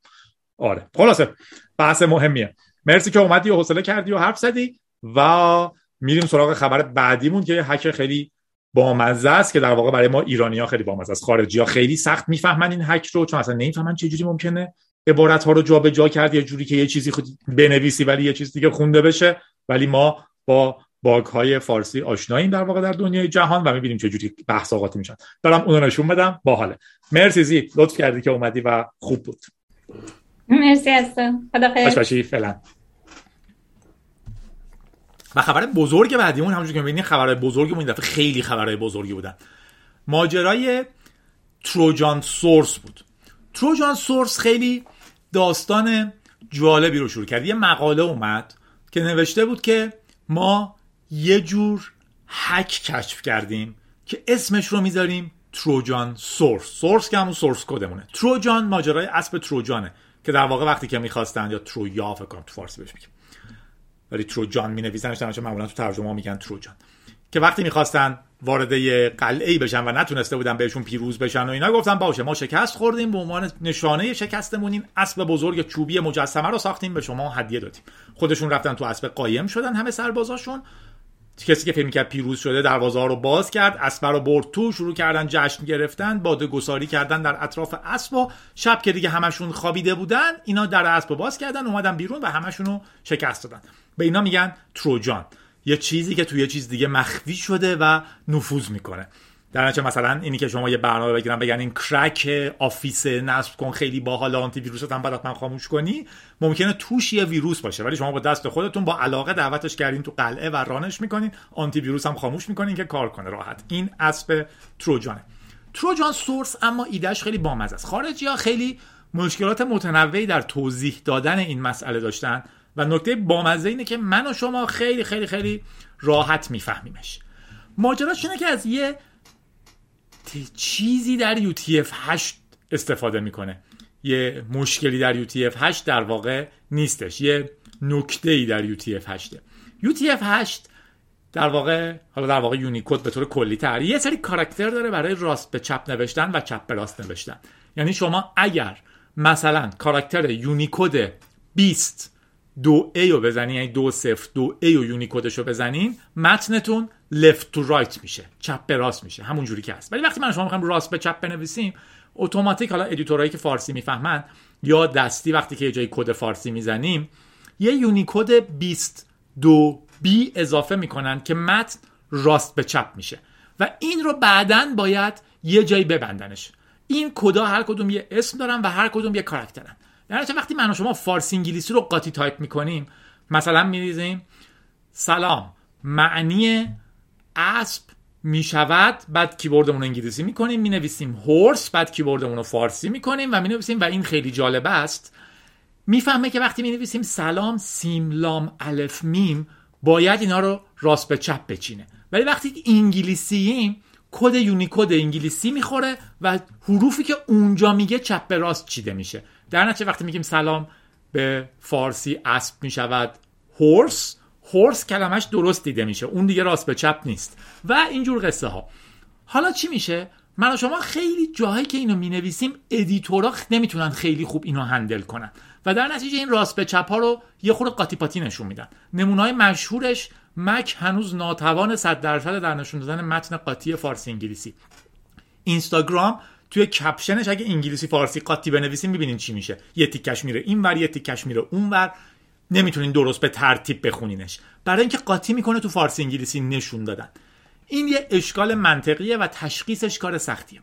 آره. خلاصه بحث مهمیه. مرسی که اومدی و حوصله کردی و حرف زدی و میریم سراغ خبر بعدیمون که یه حک خیلی بامزه است که در واقع برای ما ایرانی ها خیلی بامزه است. خارجی ها خیلی سخت می‌فهمن این حک رو چون اصلا نمی‌فهمن چه جوری ممکنه. عبارت ها رو جابجا جا کرد یه جوری که یه چیزی خود بنویسی ولی یه چیز دیگه خونده بشه. ولی ما با باگ های فارسی آشناییم در واقع در دنیای جهان و می‌بینیم چه جوری بحث آقاتی میشن دارم اونو نشون بدم. باحاله. مرسی زی لطف کردی که اومدی و خوب بود. مرسی از خدا فعلا. و خبر بزرگ بعدیمون همونجوری که می‌بینید خبرهای بزرگمون این دفعه خیلی خبرهای بزرگی بودن. ماجرای تروجان سورس بود. تروجان سورس خیلی داستان جالبی رو شروع کرد. یه مقاله اومد که نوشته بود که ما یه جور هک کشف کردیم که اسمش رو می‌ذاریم تروجان سورس. سورس که همون سورس کدمونه. تروجان ماجرای اسب تروجانه. که در واقع وقتی که می‌خواستن یا ترویا فکر کنم تو فارسی بهش میگیم ولی تروجان می نویسنش معمولا تو ترجمه میگن تروجان. که وقتی می‌خواستن وارد قلعه ای بشن و نتونسته بودن بهشون پیروز بشن و اینا گفتن باشه ما شکست خوردیم به عنوان نشانه شکستمون این اسب بزرگ چوبی مجسمه رو ساختیم به شما هدیه دادیم. خودشون رفتن تو اسب قایم شدن همه سربازاشون. کسی که فکر کرد پیروز شده دروازه ها رو باز کرد اسب رو برد تو شروع کردن جشن گرفتن باده گساری کردن در اطراف اسب و شب که دیگه همشون خوابیده بودن اینا در اسب رو باز کردن اومدن بیرون و همشون رو شکست دادن. به اینا میگن تروجان. یه چیزی که توی یه چیز دیگه مخفی شده و نفوذ می‌کنه. در نتیجه مثلا اینی که شما یه برنامه بگیرن بگن این crack Office نصب کن خیلی باحال آنتی ویروست هم بعد من خاموش کنی ممکنه توش یه ویروس باشه. ولی شما با دست خودتون با علاقه دعوتش کردین تو قلعه و run ش می‌کنین آنتی ویروس هم خاموش می‌کنین که کار کنه. راحت. این اسب تروجانه. Trojan Source اما ایدهش خیلی بامزه است. خارجی ها خیلی مشکلات متنوعی در توضیح دادن این مسئله داشتن و نکته بامزه اینه که من و شما خیلی خیلی خیلی راحت میفهمیمش. ماجراش اینه که از یه چیزی در UTF-8 استفاده می‌کنه. یه مشکلی در UTF-8 در واقع نیستش. یه نکته ای در UTF-8 UTF-8 در واقع حالا در واقع یونیکود به طور کلی تر. یه سری کاراکتر داره برای راست به چپ نوشتن و چپ به راست نوشتن. یعنی شما اگر مثلا کاراکتر یونیکود 20 دو A رو بزنین یعنی دو صفر دو A و یونیکودش رو بزنین متنتون left to right میشه چپ به راست میشه همون جوری که هست. ولی وقتی من شما می‌خوام راست به چپ بنویسیم اتوماتیک حالا editor ایی که فارسی می‌فهمن یا دستی وقتی که یه جای کد فارسی می‌زنیم یه یونیکود 22 B اضافه می‌کنن که متن راست به چپ میشه. و این رو بعدا باید یه جایی ببندنش. این کدا هر کدوم یه اسم دارن و هر کدوم یه کاراکترن. در وقتی من و شما فارسی انگلیسی رو قاطی تایپ می‌کنیم مثلا میریزیم سلام معنی اسب می‌شود بعد کیبوردمون انگلیسی می‌کنیم می‌نویسیم horse بعد کیبوردمون رو فارسی می‌کنیم و می‌نویسیم و این خیلی جالب است. می‌فهمه که وقتی می‌نویسیم سلام سیم لام الف میم باید اینا رو راست به چپ بچینه. ولی وقتی انگلیسییم کد یونیکود انگلیسی می‌خوره و حروفی که اونجا میگه چپ به راست چیده میشه. در نتیجه وقتی میگیم سلام به فارسی اسب می‌شود horse horse کلمش درست دیده میشه. اون دیگه راست به چپ نیست. و اینجور قصه ها حالا چی میشه؟ من و شما خیلی جاهایی که اینو می‌نویسیم editor ا نمی‌تونن خیلی خوب اینو handle کنن. و در نتیجه این راست به چپ ها رو یه خورده قاطی پاتی نشون میدن. نمونای مشهورش مک هنوز ناتوان 100 درصد در نشون دادن متن قاطی فارسی انگلیسی. اینستاگرام توی کپشنش اگه انگلیسی فارسی قاطی بنویسیم می‌بینین چی میشه. یه تیکش میره این ور یه تیکش میره اون ور نمی‌تونین درست به ترتیب بخونینش. برای اینکه قاطی می‌کنه تو فارسی انگلیسی نشون دادن. این یه اشکال منطقیه و تشخیصش کار سختیه.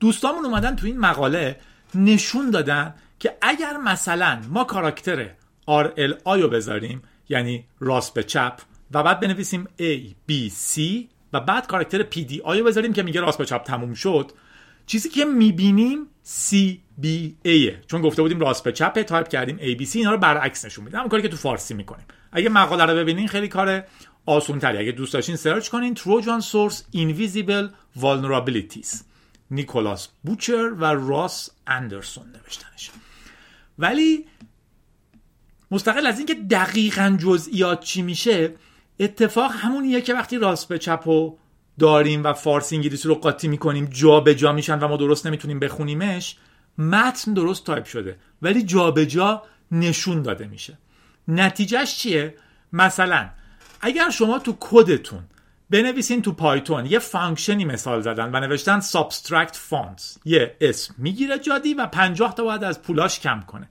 دوستامون اومدن تو این مقاله نشون دادن که اگر مثلا ما کاراکتر RLI رو بذاریم یعنی راست به چپ و بعد بنویسیم A B C و بعد کاراکتر PDI رو بذاریم که میگه راست به چپ تموم شد چیزی که می‌بینیم C B A چون گفته بودیم راست به چپ تایپ کردیم A B C اینا رو برعکس نشون میده همون کاری که تو فارسی می‌کنیم. اگه مقاله رو ببینین خیلی کار آسون تری اگه دوست داشتین search کنین Trojan Source Invisible Vulnerabilities. نیکولاس بوچر و راس اندرسون نوشتنش. ولی مستقل از اینکه دقیقا جزئیات چی میشه اتفاق همونیه که وقتی راست به چپ و داریم و فارسی انگلیسی رو قاطی می‌کنیم جا به جا میشن و ما درست نمی‌تونیم بخونیمش متن درست تایپ شده ولی جا به جا نشون داده میشه. نتیجهش چیه؟ مثلا اگر شما تو کدتون بنویسین تو Python یه function ی مثال زدن و نوشتن subtract funds یه اسم می‌گیره جادی و 50 تا باید از پولاش کم کنه.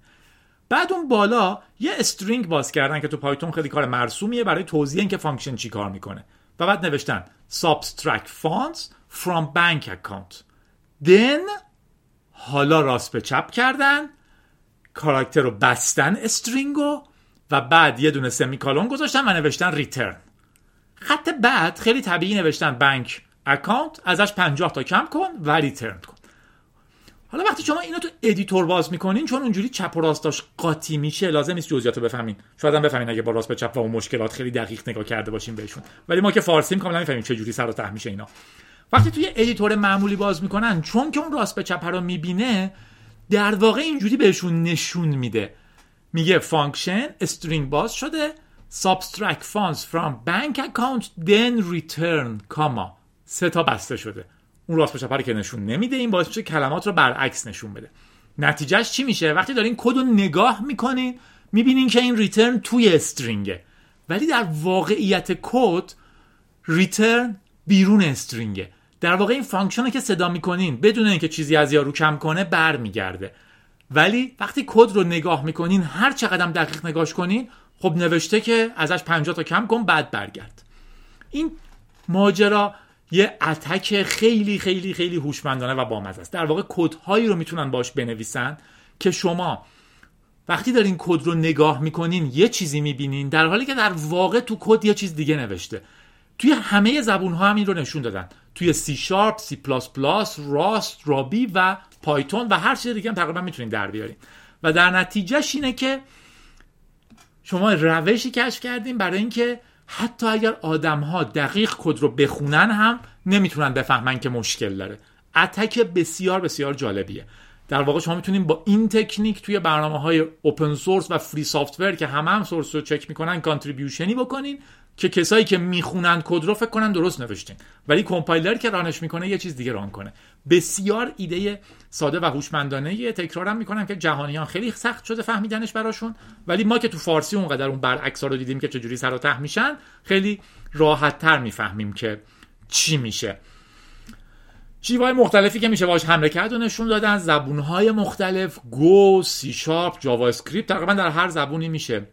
بعد اون بالا یه string باز کردن که تو Python خیلی کار مرسومیه برای توضیح اینکه function چی کار می‌کنه. و بعد نوشتن subtract funds from bank account. Then حالا راست به چپ کردن کاراکتر رو بستن string و و بعد یه دونه semicolon گذاشتن و نوشتن return. خط بعد خیلی طبیعی نوشتن bank account ازش 50 تا کم کن و return کن. حالا وقتی شما اینو تو editor باز می‌کنین چون اونجوری چپ و راستاش قاطی میشه لازم نیست جزئیات رو بفهمین. شاید هم بفهمین اگه با راست به چپ و اون مشکلات خیلی دقیق نگاه کرده باشین بهشون. ولی ما که فارسیم کاملا می‌فهمیم چه جوری سر و ته میشه اینا. وقتی توی editor معمولی باز می‌کنن چون که اون راست به چپ رو می‌بینه در واقع اینجوری بهشون نشون میده. میگه function string باز شده subtract funds from bank account then return کاما سه تا بسته شده. اون راست به که نشون نمیده این باعث میشه کلمات رو برعکس نشون بده. نتیجهش چی میشه؟ وقتی دارین کد رو نگاه می‌کنین می‌بینین که این return توی string ه ولی در واقعیت کد return بیرون string ه در واقع این function که صدا می‌کنین بدون اینکه چیزی از یارو کم کنه برمیگرده. ولی وقتی کد رو نگاه می‌کنین هر چقدر دقیق نگاش کنین خب نوشته که ازش 50 تا کم کن بعد برگرد. این ماجرا یه attack خیلی خیلی خیلی هوشمندانه و بامزه است. در واقع کدهایی رو می‌تونن باش بنویسن که شما وقتی دارین کد رو نگاه می‌کنین یه چیزی می‌بینین در حالی که در واقع تو کد یه چیز دیگه نوشته. توی همه زبون ها هم این رو نشون دادن. توی سی شارپ سی پلاس پلاس راست رابی و پایتون و هر چیز دیگه هم تقریبا می‌تونید در بیاریم. و در نتیجهش اینه که شما روشی کشف کردیم برای اینکه حتی اگر آدم ها دقیق کد رو بخونن هم نمی‌تونن بفهمن که مشکل داره. attack بسیار بسیار جالبیه. در واقع شما می‌تونید با این تکنیک توی برنامه های open source و free software که همه هم source رو چک می‌کنن contribution ی بکنین که کسایی که می‌خونن کد رو فکر کنن درست نوشتین. ولی کمپایلر که run ش می‌کنه یه چیز دیگه run کنه. بسیار ایده ساده و هوشمندانه تکرارم می‌کنن که جهانیان خیلی سخت شده فهمیدنش براشون. ولی ما که تو فارسی اونقدر اون برعکس رو دیدیم که چجوری سر و ته میشن خیلی راحت تر می‌فهمیم که چی میشه. شیوهای مختلفی که میشه باش حمله کرد و نشون دادن زبونهای مختلف گو سی شارپ جاوا اسکریپت تقریبا در هر زبونی میشه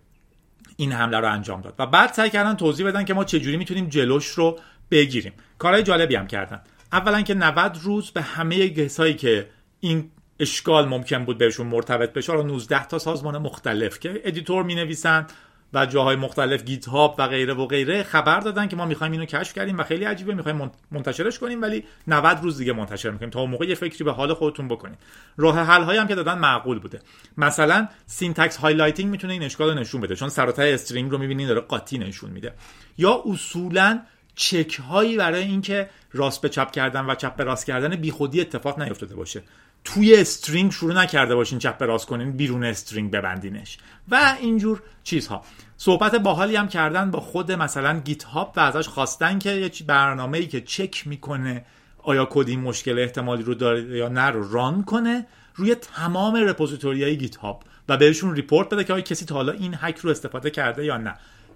این حمله رو انجام داد. و بعد سعی کردن توضیح بدن که ما چجوری می‌تونیم جلوش رو بگیریم. کارهای جالبی هم کردن. اولا که 90 روز به همه کسایی که این اشکال ممکن بود بهشون مرتبط بشه رو 19 تا سازمان مختلف که editor می نویسن و جاهای مختلف GitHub و غیره و غیره خبر دادن که ما می‌خوایم اینو کشف کردیم و خیلی عجیبه می‌خوایم منتشرش کنیم ولی 90 روز دیگه منتشر می‌کنیم تا اون موقع یه فکری به حال خودتون بکنید. راه حل هایی هم که دادن معقول بوده. مثلا syntax highlighting می‌تونه این اشکال رو نشون بده چون سر string رو می‌بینین داره قاطی نشون میده. یا اصولا چک هایی برای اینکه راست به چپ کردن و چپ به راست کردن بیخودی اتفاق نیفتاده باشه. توی string شروع نکرده باشین چپ راست کنین بیرون string ببندینش. و اینجور چیزها. صحبت باحالی هم کردن با خود مثلا GitHub و ازش خواستن که یه برنامه ای که چک می‌کنه آیا کد این مشکل احتمالی رو داره یا نه رو run کنه روی تمام repository های GitHub و بهشون report بده که آیا کسی تا حالا این هک رو استفاده کرده یا نه.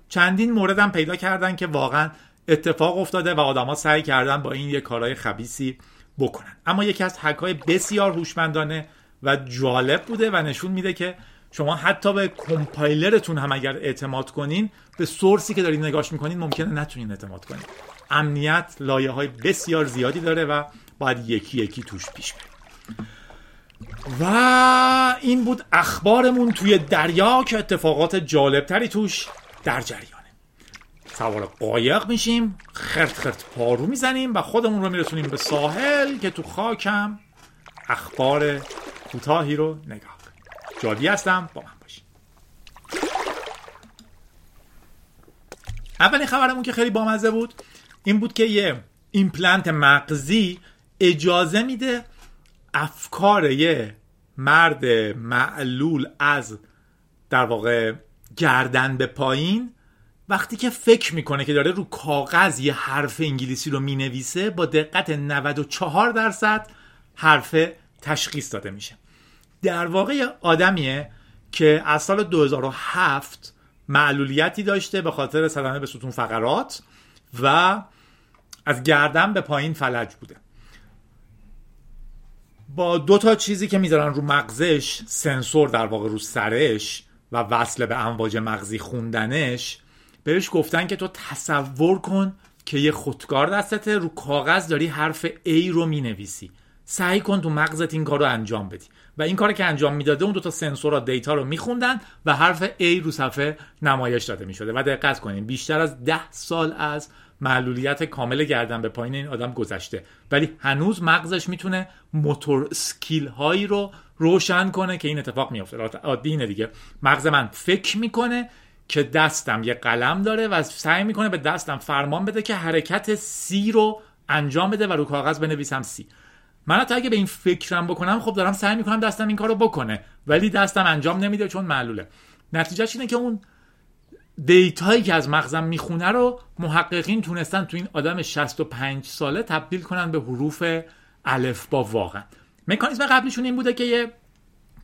چندین مورد هم پیدا کردن که واقعا اتفاق افتاده و آدما سعی کردن با این یه کارهای خبیثی بکنن. اما یکی از هک های بسیار هوشمندانه و جالب بوده و نشون میده که شما حتی به کمپایلرتون هم اگر اعتماد کنین به source ی که دارین نگاش می‌کنین ممکنه نتونین اعتماد کنین. امنیت لایه های بسیار زیادی داره و باید یکی یکی توش پیش بریم. و این بود اخبارمون توی دریا که اتفاقات جالبتری توش در جریانه سوار قایق میشیم خرت خرت پارو می‌زنیم و خودمون رو میرسونیم به ساحل که تو خاکم اخبار کوتاهی رو نگاه جادی هستم با من باشیم اولین خبرمون که خیلی بامزه بود این بود که یه ایمپلنت مغزی اجازه میده افکار یه مرد معلول از در واقع گردن به پایین وقتی که فکر می‌کنه که داره رو کاغذ یه حرف انگلیسی رو می‌نویسه با دقت 94 درصد حرف تشخیص داده میشه. در واقع آدمیه که از سال 2007 معلولیتی داشته به خاطر صدمه به ستون فقرات و از گردن به پایین فلج بوده. با دو تا چیزی که می‌ذارن رو مغزش سنسور در واقع رو سرش و وصل به امواج مغزی خوندنش بهش گفتن که تو تصور کن که یه خودکار دستته رو کاغذ داری حرف A رو می‌نویسی. سعی کن تو مغزت این کار رو انجام بدی. و این کار که انجام می‌داده اون دو تا سنسورا دیتا رو میخوندن و حرف A رو صفحه نمایش داده می‌شده. و دقت کنین بیشتر از ده سال از معلولیت کامل گردن به پایین این آدم گذشته. ولی هنوز مغزش می‌تونه موتور سکیل هایی رو روشن کنه که این اتفاق میافته. عادی اینه دیگه. مغز من فکر می‌کنه که دستم یه قلم داره و سعی می‌کنه به دستم فرمان بده که حرکت سی رو انجام بده و رو کاغذ بنویسم C من حتی اگه به این فکرم بکنم خب دارم سعی می‌کنم دستم این کارو بکنه ولی دستم انجام نمیده چون معلوله. نتیجهش اینه که اون data یی که از مغزم می‌خونه رو محققین تونستن تو این آدم 65 ساله تبدیل کنن به حروف الف با واقعا مکانیزم قبلیشون این بوده که یه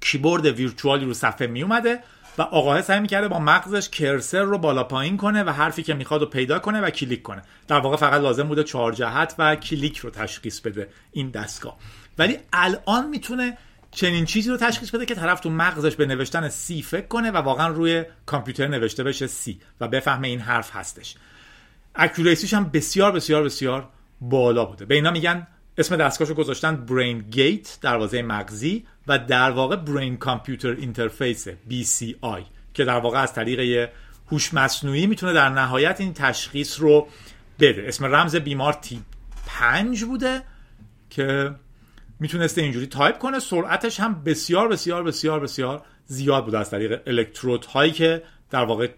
کیبورد virtual ی رو صفحه میومده و آقاه سعی می‌کرده با مغزش cursor رو بالا پایین کنه و حرفی که می‌خواد رو پیدا کنه و کلیک کنه. در واقع فقط لازم بوده چهار جهت و کلیک رو تشخیص بده این دستگاه. ولی الان می‌تونه چنین چیزی رو تشخیص بده که طرف تو مغزش به نوشتن C فکر کنه و واقعا روی کامپیوتر نوشته بشه C و بفهمه این حرف هستش. accuracy ش هم بسیار بسیار بسیار بالا بوده. به اینا میگن اسم دستگاهشو گذاشتن BrainGate دروازه مغزی و در واقع brain computer interface BCI که در واقع از طریق هوش مصنوعی می‌تونه در نهایت این تشخیص رو بده. اسم رمز بیمار تی پنج بوده که می‌تونسته اینجوری تایپ کنه. سرعتش هم بسیار بسیار بسیار بسیار زیاد بوده از طریق الکترود هایی که در واقع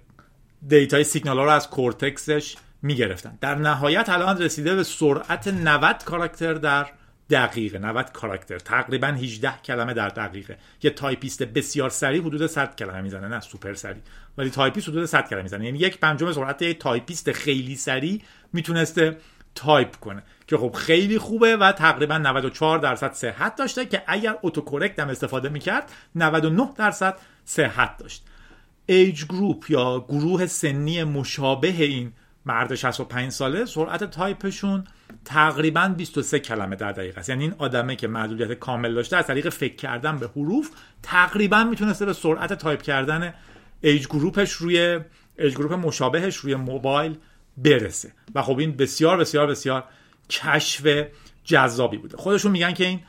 data ی سیگنال ها رو از کورتکسش می‌گرفتن. در نهایت الان رسیده به سرعت 90 کاراکتر در دقیقه. 90 کاراکتر. تقریبا 18 کلمه در دقیقه. یه تایپیست بسیار سریع حدود 100 کلمه می‌زنه. نه سوپر سریع. ولی تایپیست حدود 100 کلمه می‌زنه. یعنی یک پنجم سرعت یه تایپیست خیلی سریع می‌تونسته تایپ کنه. که خب خیلی خوبه و تقریبا 94 درصد صحت داشته که اگر autocorrect هم استفاده می‌کرد 99 درصد صحت داشت. age group یا گروه سنی مشابه این مرد 65 ساله سرعت تایپشون تقریبا 23 کلمه در دقیقه است. یعنی این آدمه که محدودیت کامل داشته از طریق فکر کردن به حروف تقریبا می‌تونسته به سرعت تایپ کردن age group ش روی age group مشابهش روی موبایل برسه. و خب این بسیار بسیار بسیار کشف جذابی بوده. خودشون میگن که این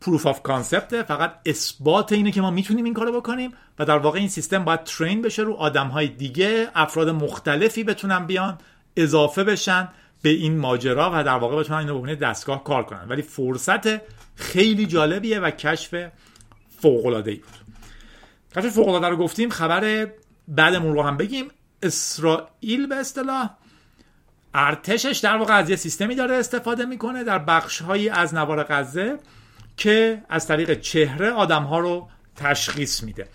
proof of concept ه فقط اثبات اینه که ما می‌تونیم این کارو بکنیم و در واقع این سیستم باید train بشه رو آدم های دیگه افراد مختلفی بتونن بیان اضافه بشن به این ماجرا و در واقع بتونن اینو به دستگاه کار کنن. ولی فرصت خیلی جالبیه و کشف فوق العاده ای بود. کشف فوق العاده رو گفتیم خبر بعدمون رو هم بگیم. اسرائیل به اصطلاح ارتشش در واقع از یه سیستمی داره استفاده می‌کنه در بخش هایی از نوار غزه که از طریق چهره آدم ها رو تشخیص میده.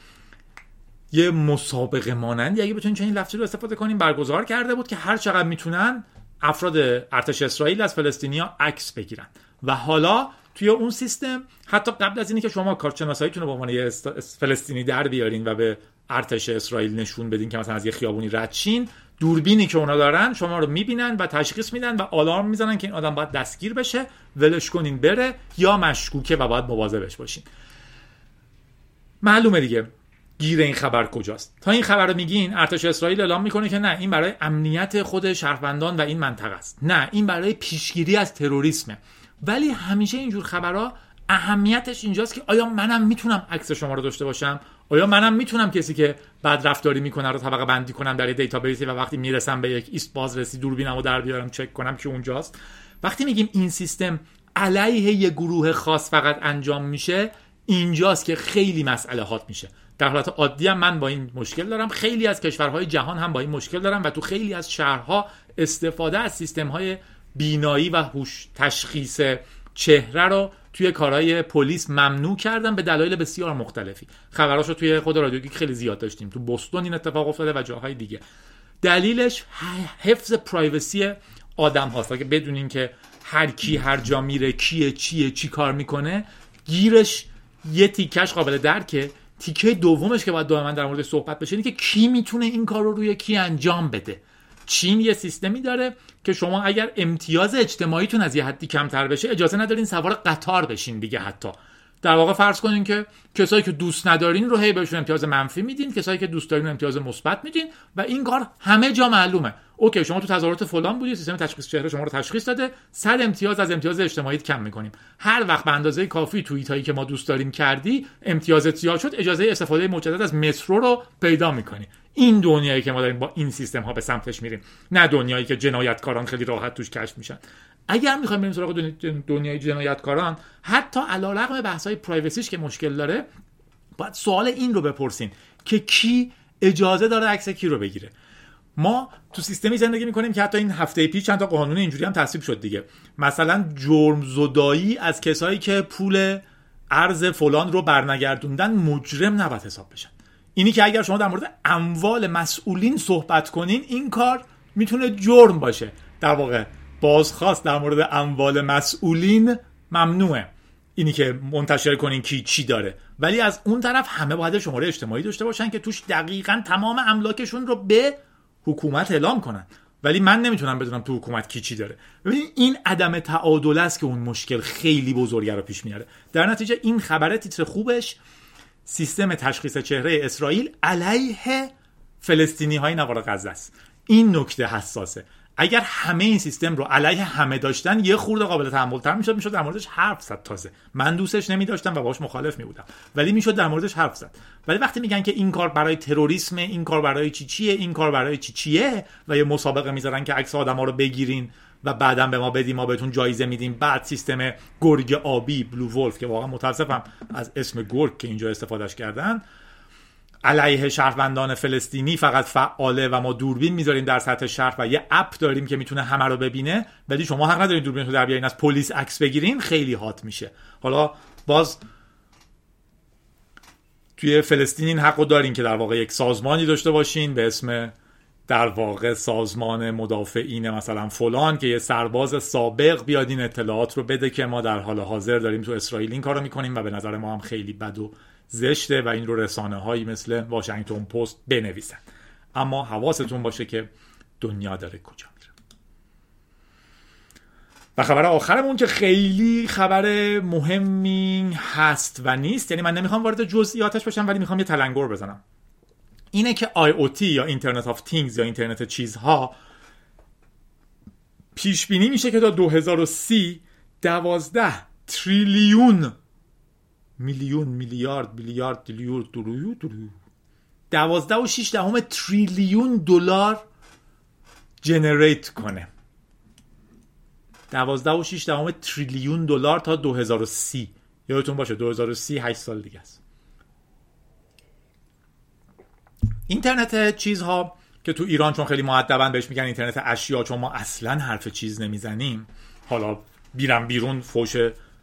یه مسابقه مانند اگه بتونین چنین لفظی رو استفاده کنیم برگزار کرده بود که هر چقدر می‌تونن افراد ارتش اسرائیل از فلسطینیا عکس بگیرن. و حالا توی اون سیستم حتی قبل از اینی که شما کارشناساییتون رو به عنوان یه فلسطینی در بیارین و به ارتش اسرائیل نشون بدین که مثلا از یه خیابونی رد دوربینی که اونا دارن شما رو می‌بینن و تشخیص میدن و آلارم می‌زنن که این آدم باید دستگیر بشه ولش کنین بره یا مشکوکه و باید مواظبش باشین. معلومه دیگه. گیر این خبر کجاست. تا این خبر رو میگین ارتش اسرائیل اعلام می‌کنه که نه این برای امنیت خود شهروندان و این منطقه است. نه این برای پیشگیری از تروریسمه. ولی همیشه اینجور خبرها اهمیتش اینجاست که آیا منم می‌تونم عکس شما رو داشته باشم؟ آیا منم می‌تونم کسی که بد رفتاری می‌کنه رو طبقه بندی کنم در دیتابیسی و وقتی می‌رسم به یک ایست بازرسی دوربینم و در بیارم چک کنم که اونجاست؟ وقتی میگیم این سیستم علیه یه گروه خاص فقط انجام میشه اینجاست که خیلی مسئله hot میشه. در حالت عادی هم من با این مشکل دارم. خیلی از کشورهای جهان هم با این مشکل دارم و تو خیلی از شهرها استفاده از سیستم های بینایی و هوش تشخیص چهره رو توی کارهای پلیس ممنوع کردن به دلایل بسیار مختلفی. خبراشو توی خود رادیو خیلی زیاد داشتیم. تو بوستون این اتفاق افتاده و جاهای دیگه. دلیلش حفظ پرایوسی آدم هاست. که بدونین که هر کی هر جا میره کیه چیه چی کار می‌کنه گیرش یه تیکش قابل درکه. تیکه دومش که باید دائما در مورد صحبت بشه که کی می‌تونه این کار رو روی کی انجام بده. چین یه سیستمی داره که شما اگر امتیاز اجتماعیتون از یه حدی کمتر بشه اجازه ندارین سوار قطار بشین دیگه حتی. در واقع فرض کنین که کسایی که دوست ندارین رو هی بهشون امتیاز منفی میدین کسایی که دوست دارین امتیاز مثبت میدین و این کار همه جا معلومه. اوکی شما تو تظاهرات فلان بودی سیستم تشخیص چهره شما رو تشخیص داده. صد امتیاز از امتیاز اجتماعیت کم می‌کنیم. هر وقت به اندازه کافی توییت هایی که ما دوست داریم کردی امتیازت زیاد شد اجازه استفاده مجدد از مترو رو پیدا می‌کنی. این دنیایی که ما داریم با این سیستم ها به سمتش میریم نه دنیایی که جنایتکاران خیلی راحت توش کشف میشن. اگر می‌خوایم بریم سراغ دنیای جنایتکاران حتی علیرغم بحث های پرایوسیش که مشکل داره باید سوال این رو بپرسین که کی اجازه داره عکس کی رو بگیره. ما تو سیستمی زندگی می‌کنیم که حتی این هفته پیش چند تا قانون اینجوری هم تصویب شد دیگه. مثلا جرم زدایی از کسایی که پول ارز فلان رو برنگردوندن مجرم نباید حساب بشن. اینی که اگر شما در مورد اموال مسئولین صحبت کنین این کار می‌تونه جرم باشه. در واقع بازخواست در مورد اموال مسئولین ممنوعه. اینی که منتشر کنین کی چی داره. ولی از اون طرف همه باید شماره اجتماعی داشته باشن که توش دقیقا تمام املاکشون رو به حکومت اعلام کنن. ولی من نمی‌تونم بدونم تو حکومت کی چی داره. ببین این عدم تعادل است که اون مشکل خیلی بزرگه رو پیش میاره. در نتیجه این خبره تیتر خوبش سیستم تشخیص چهره اسرائیل علیه فلسطینی های نوار غزه است. این نکته حساسه. اگر همه این سیستم رو علیه همه داشتن یه خورده قابل تحمل تر می‌شد می‌شد در موردش حرف زد تازه. من دوستش نمی داشتم و باش مخالف می بودم ولی می‌شد در موردش حرف زد. ولی وقتی میگن که این کار برای تروریسم این کار برای چی چیه این کار برای چی چیه و یه مسابقه می‌ذارن که عکس آدما رو بگیرین و بعدا به ما بدیم ما بهتون جایزه میدیم. بعد سیستم گرگ آبی بلو ولف که واقعا متاسفم از اسم گرگ که اینجا استفادهش کردن علیه شهروندان فلسطینی فقط فعاله و ما دوربین می‌ذاریم در سطح شهر و یه اپ داریم که می‌تونه همه رو ببینه ولی شما حق ندارین دوربین رو در بیارین از پلیس عکس بگیرین خیلی هات میشه. حالا باز توی فلسطین این حق رو دارین که در واقع یک سازمانی داشته باشین به اسم در واقع سازمان مدافعین مثلا فلان که یه سرباز سابق بیاد این اطلاعات رو بده که ما در حال حاضر داریم تو اسرائیل این کارو می‌کنیم و به نظر ما هم خیلی بد و زشته و این رو رسانه هایی مثل واشنگتن پست بنویسن. اما حواستون باشه که دنیا داره کجا میره. و خبر آخرمون که خیلی خبر مهمی هست و نیست. یعنی من نمی‌خوام وارد جزئیاتش باشم ولی می‌خوام یه تلنگر بزنم. اینه که IoT یا Internet of Things یا اینترنت چیزها پیش بینی میشه که تا 2030 دوازده تریلیون میلیون میلیارد میلیارد deliver درویو درویو دوازده و شیش دهم تریلیون دلار generate کنه. دوازده و شیش دهم تریلیون دلار تا 2030 یادتون باشه 2030 8 سال دیگه است. اینترنت چیزها که تو ایران چون خیلی مؤدبن بهش میگن اینترنت اشیا چون ما اصلا حرف چیز نمی‌زنیم. حالا میریم بیرون فوش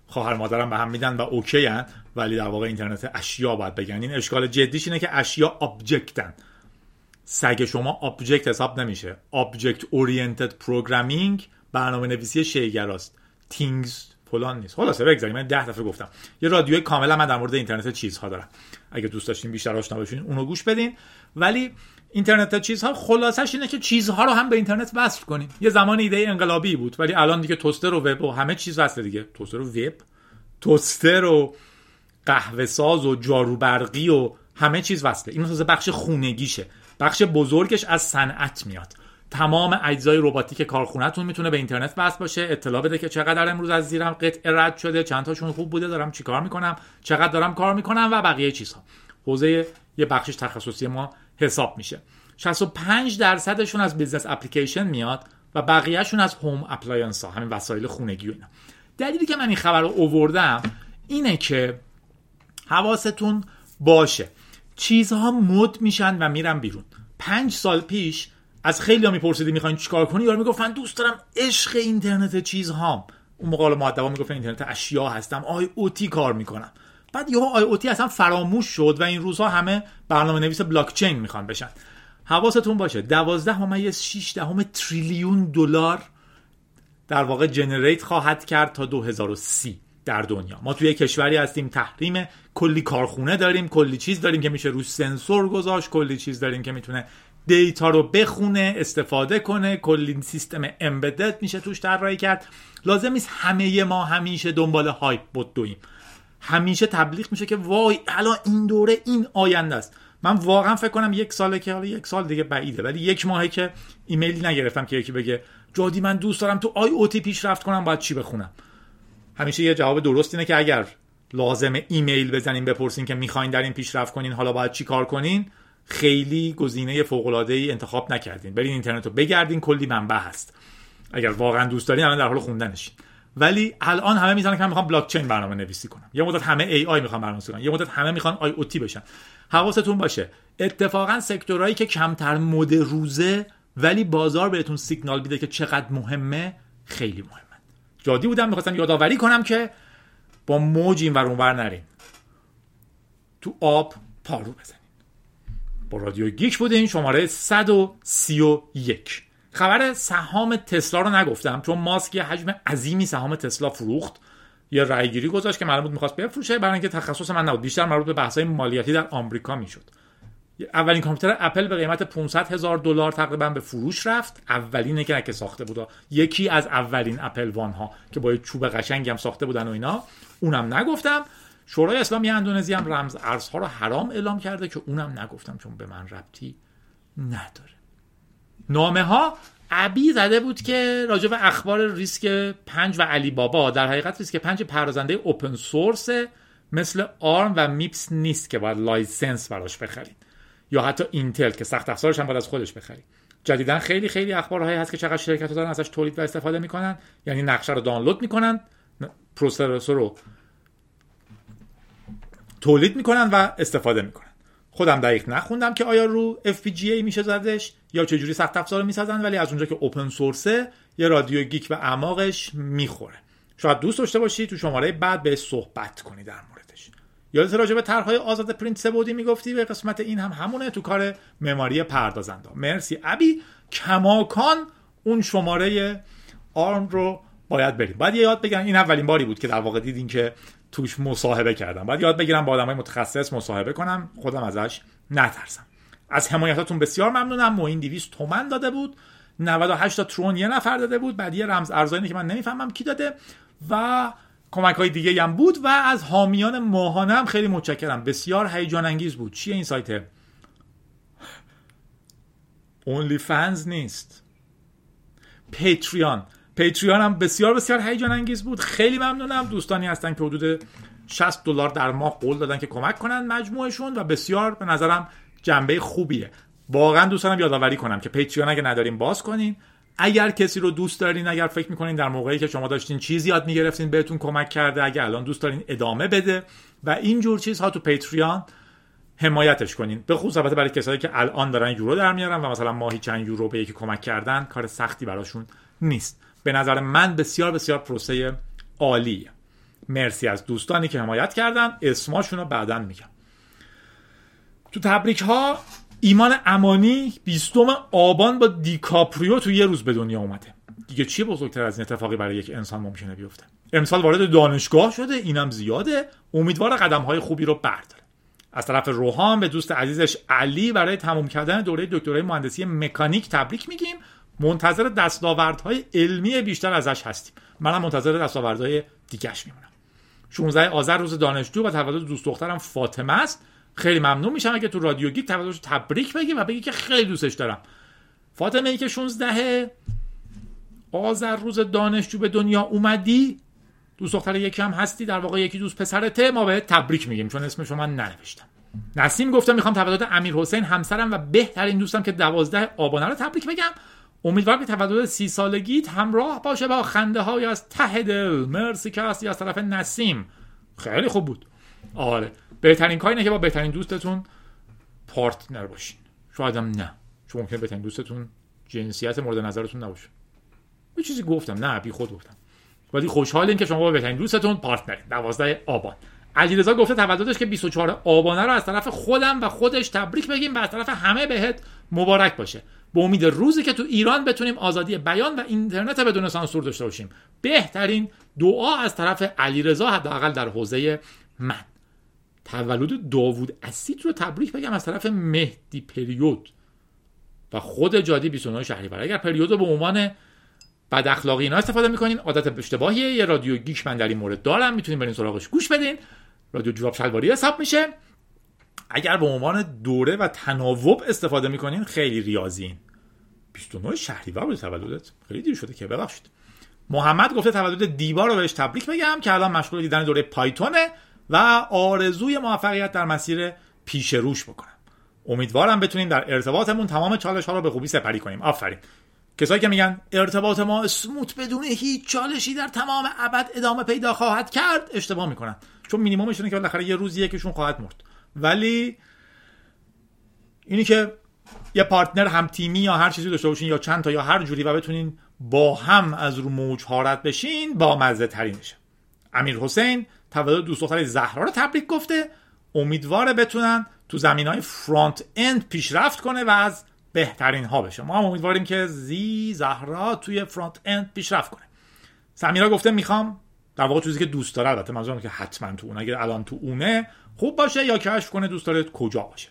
خواهر مادرم به هم میدن و اوکی هن. ولی در واقع اینترنت اشیا باید بگن. این اشکال جدیش اینه که اشیا object ن سگ شما object حساب نمیشه. object oriented programming برنامه نویسی شی‌گراست. things فلان نیست. خلاصه بگذاریم. من ده دفعه گفتم. یه رادیوی کاملا من در مورد اینترنت چیزها دارم. اگه دوست داشتین بیشتر آشنا بشین اونو گوش بدین. ولی اینترنت چیزها خلاصش اینه که چیزها رو هم به اینترنت وصل کنیم. یه زمان ایده انقلابی بود ولی الان دیگه توستر و وب و همه چیز وصله دیگه. توستر و وب. توستر و قهوه ساز و جارو برقی و همه چیز وصله. این مثلا بخش خونگیشه. بخش بزرگش از صنعت میاد. تمام اجزای رباتیک کارخونهتون می‌تونه به اینترنت وصل باشه اطلاع بده که چقدر امروز از زیرم قطع رد شده چند تاشون خوب بوده دارم چیکار می‌کنم چقدر دارم کار می‌کنم و بقیه چیزها. حوزه یه بخشش تخصصی ما حساب میشه. 65 درصدشون از business application میاد و بقیهشون از home appliance ها همین وسایل خونگی و اینا. دلیلی که من این خبر رو آوردم اینه که حواستون باشه. چیزها مد میشن و میرن بیرون. پنج سال پیش از خیلی ها میپرسیدی می‌خواین چیکار کنی؟ یا می‌گفتن دوست دارم عشق اینترنت چیزهام. اون موقع مؤدبا می‌گفتن اینترنت اشیا هستم. IoT کار می‌کنم. بعد یهو IoT اصلا فراموش شد و این روزها همه برنامه نویس بلاک چین می‌خوان بشن. حواستون باشه. 12 ممیز 6 دهم تریلیون دلار در واقع generate خواهد کرد تا 2030 در دنیا. ما توی کشوری هستیم تحریم کلی کارخونه داریم کلی چیز داریم که میشه روش سنسور گذاشت کلی چیز داریم که می‌تونه data رو بخونه استفاده کنه کلی سیستم embedded میشه توش طراحی کرد. لازم نیست همه ما همیشه دنبال hype بدویم همیشه تبلیغ میشه که وای الان این دوره این آینده است. من واقعا فکر کنم یک ساله که حالا یک سال دیگه بعیده ولی یک ماهه که ایمیلی نگرفتم که یکی بگه جادی من دوست دارم تو IoT پیشرفت کنم باید چی بخونم؟ همیشه یه جواب درست اینه که اگر لازم ایمیل بزنین بپرسین که می‌خواین در این پیشرفت کنین حالا باید چی کار کنین؟ خیلی گزینه فوق العاده ای انتخاب نکردین. برین اینترنت رو بگردین کلی منبع هست. اگر واقعا دوست دارین الان در حال خوندنشین. ولی الان همه می‌زنن که من می‌خوام بلاک چین برنامه نویسی کنم. یه مدت همه AI می‌خوان برنامه کنن. یه مدت همه می‌خوان IoT بشن. حواستون باشه. اتفاقا sector هایی که کمتر مد روزه ولی بازار بهتون سیگنال میده که چقدر مهمه خیلی مهمه. جادی بودم می‌خواستم یادآوری کنم که با موج این ور اونور نرین. تو آب پارو بزنین. با رادیو گیک بودین شماره 131 خبر سهام تسلا رو نگفتم چون ماسک یه حجم عظیمی سهام تسلا فروخت. یه رأیگیری گذاشت که معلوم بود می‌خواست بفروشه برای اینکه تخصص من نبود. بیشتر مربوط به بحث‌های مالیاتی در آمریکا می‌شد. اولین کامپیوتر اپل به قیمت 500 هزار دلار تقریبا به فروش رفت. اولینه که که ساخته بود یکی از اولین اپل وان ها که با چوب قشنگی هم ساخته بودن و اینا. اونم نگفتم. شورای اسلامی اندونزی هم رمز ارزها رو حرام اعلام کرده که اونم نگفتم چون به من ربطی نداره. نامه ها ابی زده بود که راجع به اخبار RISC پنج و علی بابا. در حقیقت RISC پنج پردازنده open source مثل ARM و MIPS نیست که باید license براش بخرید. یا حتی اینتل که سخت افزارش هم باید از خودش بخرید جدیدا خیلی خیلی اخبارهایی هست که چقدر شرکت دارن ازش تولید و استفاده می‌کنن. یعنی نقشه رو دانلود می‌کنن processor رو تولید می‌کنن و استفاده می‌کنن. خودم دقیق نخوندم که آیا رو FPGA میشه زدش یا چجوری سخت افزار می‌سازن ولی از اونجا که open source ه یه رادیو گیک و اعماقش می‌خوره. شاید دوست داشته باشی تو شماره بعد یه صحبت کنی در موردش یادت راجع به طرحهای آزاد پرینت سه‌بعدی می‌گفتی؟ یه قسمت این هم همونه تو کار معماری پردازنده. مرسی. ابی کماکان اون شماره ARM رو باید بریم. باید یاد بگیرم این اولین باری بود که در واقع دیدین که توش مصاحبه کردم. باید یاد بگیرم با آدمای متخصص مصاحبه کنم خودم ازش نترسم. از حمایتاتون بسیار ممنونم. موین 200 تومن داده بود 98 تا ترون یه نفر داده بود. بعد یه رمز ارزایی که من نمی‌فهمم کی داده و کمک های دیگه هم بود و از حامیان ماهانه هم خیلی متشکرم. بسیار هیجان انگیز بود. چیه این سایت؟ اونلی فنز نیست. پیتریان پیتریان هم بسیار بسیار هیجان انگیز بود. خیلی ممنونم. دوستانی هستن که حدود 60 دلار در ماه قول دادن که کمک کنن مجموعشون و بسیار به نظرم جنبه خوبیه. واقعا دوستانم یادآوری کنم که پیتریان اگه نداریم باز کنین. اگر کسی رو دوست دارین اگر فکر می‌کنین در موقعی که شما داشتین چیزی یاد می‌گرفتین بهتون کمک کرده اگر الان دوست دارین ادامه بده و این جور چیزها تو پیتریان حمایتش کنین. به خصوص البته برای کسایی که الان دارن یورو در میارن و مثلا ماهی چند یورو به یکی کمک کردن کار سختی براشون نیست. به نظر من بسیار بسیار پروسه عالیه. مرسی از دوستانی که حمایت کردن. اسماشون رو بعدا میگم. تو تبریک ها ایمان امانی 20 آبان با دیکاپریو تو یه روز به دنیا اومده. دیگه چیه بزرگتر از این اتفاقی برای یک انسان ممکنه بیفته؟ امسال وارد دانشگاه شده اینم زیاده. امیدوار قدم های خوبی رو برداره. از طرف روحان به دوست عزیزش علی برای تموم کردن دوره دکترای مهندسی مکانیک تبریک میگیم. منتظر دستاوردهای علمی بیشتر ازش هستیم. منم منتظر دستاوردهای دیگهش میمونم. 16 آذر روز دانشجو و تولد دوست دخترم فاطمه است. خیلی ممنون میشم اگه تو رادیو گیک تولدش تبریک بگی و بگی که خیلی دوستش دارم. فاطمه ای که 16 آذر روز دانشجو به دنیا اومدی. دوست دختر یکی هم هستی در واقع یکی دوست پسرته. ما به تبریک میگیم چون اسم شما ننوشتم. نسیم گفتم می‌خوام تولد امیر حسین همسرم و بهترین دوستم که دوازده آبانه رو تبریک بگم. امیدوارم که تولد سی سالگیت همراه باشه با خنده های از ته دل. مرسی که هستی از طرف نسیم. خیلی خوب بود. آره. بهترین کاری اینه که با بهترین دوستتون partner باشین. شاید هم نه. چون ممکنه بهترین دوستتون جنسیت مورد نظرتون نباشه. یه چیزی گفتم. نه بی خود گفتم. ولی خوشحالیم که شما با بهترین دوستتون partner 12 آبان. علیرضا گفته تولدش که 24 آبانه رو از طرف خودم و خودش تبریک بگیم و از طرف همه بهت مبارک باشه. به امید روزی که تو ایران بتونیم آزادی بیان و اینترنت بدون سانسور داشته باشیم. بهترین دعا از طرف علیرضا حداقل در حوزه من. تولد داوود اسید رو تبریک بگم از طرف مهدی پریود. و خود جادی 29 شهریور. اگر پریود رو به عنوان بد اخلاقی اینا استفاده می‌کنین عادت اشتباهیه. یه رادیو گیش من در این مورد دارم. می‌تونین برین سراغش گوش بدین. رادیو جواب شلواری حساب میشه. اگر به عنوان دوره و تناوب استفاده می‌کنین خیلی ریاضین 29 شهریور بود تولدت. خیلی دیر شده که. ببخشید. محمد گفته تولد دیوار رو بهش تبریک بگم که الان مشغول دیدن دوره پایتونه. و آرزوی موفقیت در مسیر پیش روش بکنم. امیدوارم بتونیم در ارتباطمون تمام چالش ها رو به خوبی سپری کنیم. آفرین. کسایی که میگن ارتباط ما اسموت بدون هیچ چالشی در تمام ابد ادامه پیدا خواهد کرد اشتباه می‌کنن. چون مینیممش که بالاخره یه روزی یکیشون خواهد مرد. ولی اینی که یه partner هم تیمی یا هر چیزی داشته باشین یا چند تا یا هر جوری و بتونین با هم از رو موج ها رد بشین با مزه ترینشه امیر حسین تولد دوست دختر زهرا رو تبریک گفته. امیدواره بتونن تو زمینه ی front-end پیشرفت کنه و از بهترین ها بشه. ما هم امیدواریم که زی زهرا توی front-end پیشرفت کنه. سمیرا گفته می‌خوام در واقع چیزی که دوست داره البته منظورم که حتما تو اون اگر الان تو اونه خوب باشه یا کشف کنه دوست داره کجا باشه.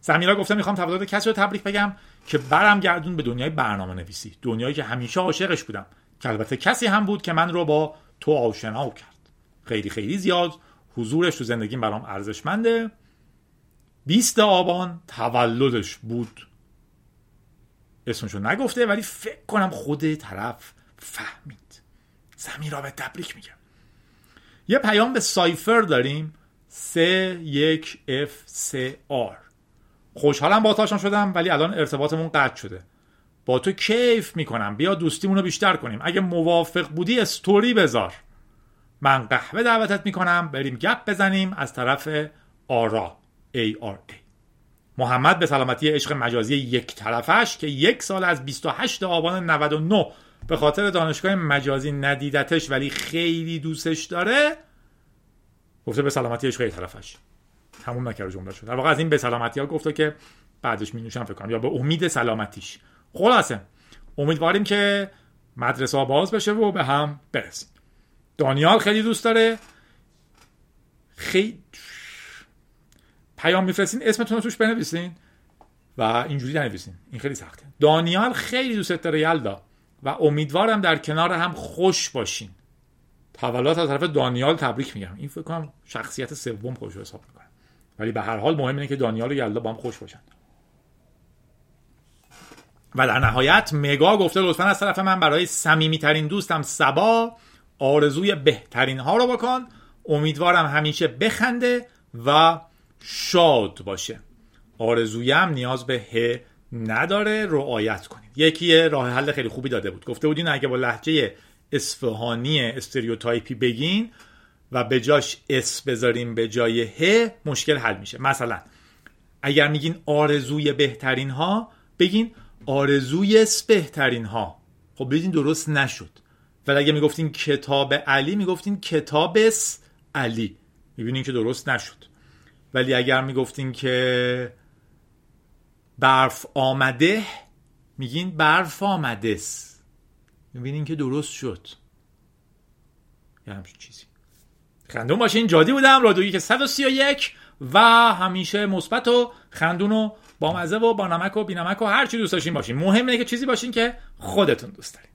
سمیرا گفته می‌خوام تولد کسی رو تبریک بگم که برم گردون به دنیای برنامه نویسی دنیایی که همیشه عاشقش بودم. که البته کسی هم بود که من رو با تو آشنا کرد. خیلی خیلی زیاد. حضورش تو زندگیم برام ارزشمنده. 20 آبان تولدش بود. اسمشو نگفته ولی فکر کنم خود طرف فهمید. سمیرا به تبریک میگم یه پیام به سایفر داریم. سه یک اف سه آر. خوشحالم با آشنا شدم ولی الان ارتباطمون قطع شده. با تو کیف می‌کنم. بیا دوستیمون رو بیشتر کنیم. اگه موافق بودی استوری بذار. من قهوه دعوتت می‌کنم. بریم گپ بزنیم از طرف آرا. ARA محمد به سلامتی عشق مجازی یک طرفش که یک سال از 28 آبان 99 به خاطر دانشگاه مجازی ندیدتش ولی خیلی دوستش داره گفته به سلامتی عشق یک طرفش. همون نکرده جمله شد. در واقع از این به سلامتی ها گفته که بعدش می نوشم فکر کنم. یا به امید سلامتیش. خلاصه. امیدواریم که مدرسه باز بشه و به هم برسیم. دانیال خیلی دوست داره. خیلی پیام میفرستین اسمتون رو توش بنویسین و اینجوری ننویسین. این خیلی سخته. دانیال خیلی دوست داره یلدا. و امیدوارم در کنار هم خوش باشین. تولد از طرف دانیال تبریک میگم. این فکر کنم شخصیت سوم خوش حساب می‌کنه. ولی به هر حال مهم اینه که دانیال و یلدا با هم خوش باشن. و در نهایت مگا گفته لطفا از طرف من برای صمیمیترین دوستم سبا. آرزوی بهترین ها رو بکن. امیدوارم همیشه بخنده و شاد باشه. آرزویم نیاز به ه نداره رعایت کنید یکی راه حل خیلی خوبی داده بود. گفته بودین اگه با لهجه اصفهانی stereotype ی بگین و به جاش اس بذاریم به جای ه مشکل حل میشه. مثلا اگر میگین آرزوی بهترین ها بگین آرزوی بهترین ها. خب بدین درست نشد. ولی اگه می‌گفتین کتاب علی می‌گفتین کتاب علی. می‌بینین که درست نشد. ولی اگر می‌گفتین که برف آمده میگین برف آمده است می‌بینین که درست شد. یه همچین چیزی. خندون باشین جادی بودم رادیویی که 131 و همیشه مثبت و خندون و با مزه و با نمک و بی نمک و هر چی دوست داشتین باشین. مهم اینه که چیزی باشین که خودتون دوست دارین.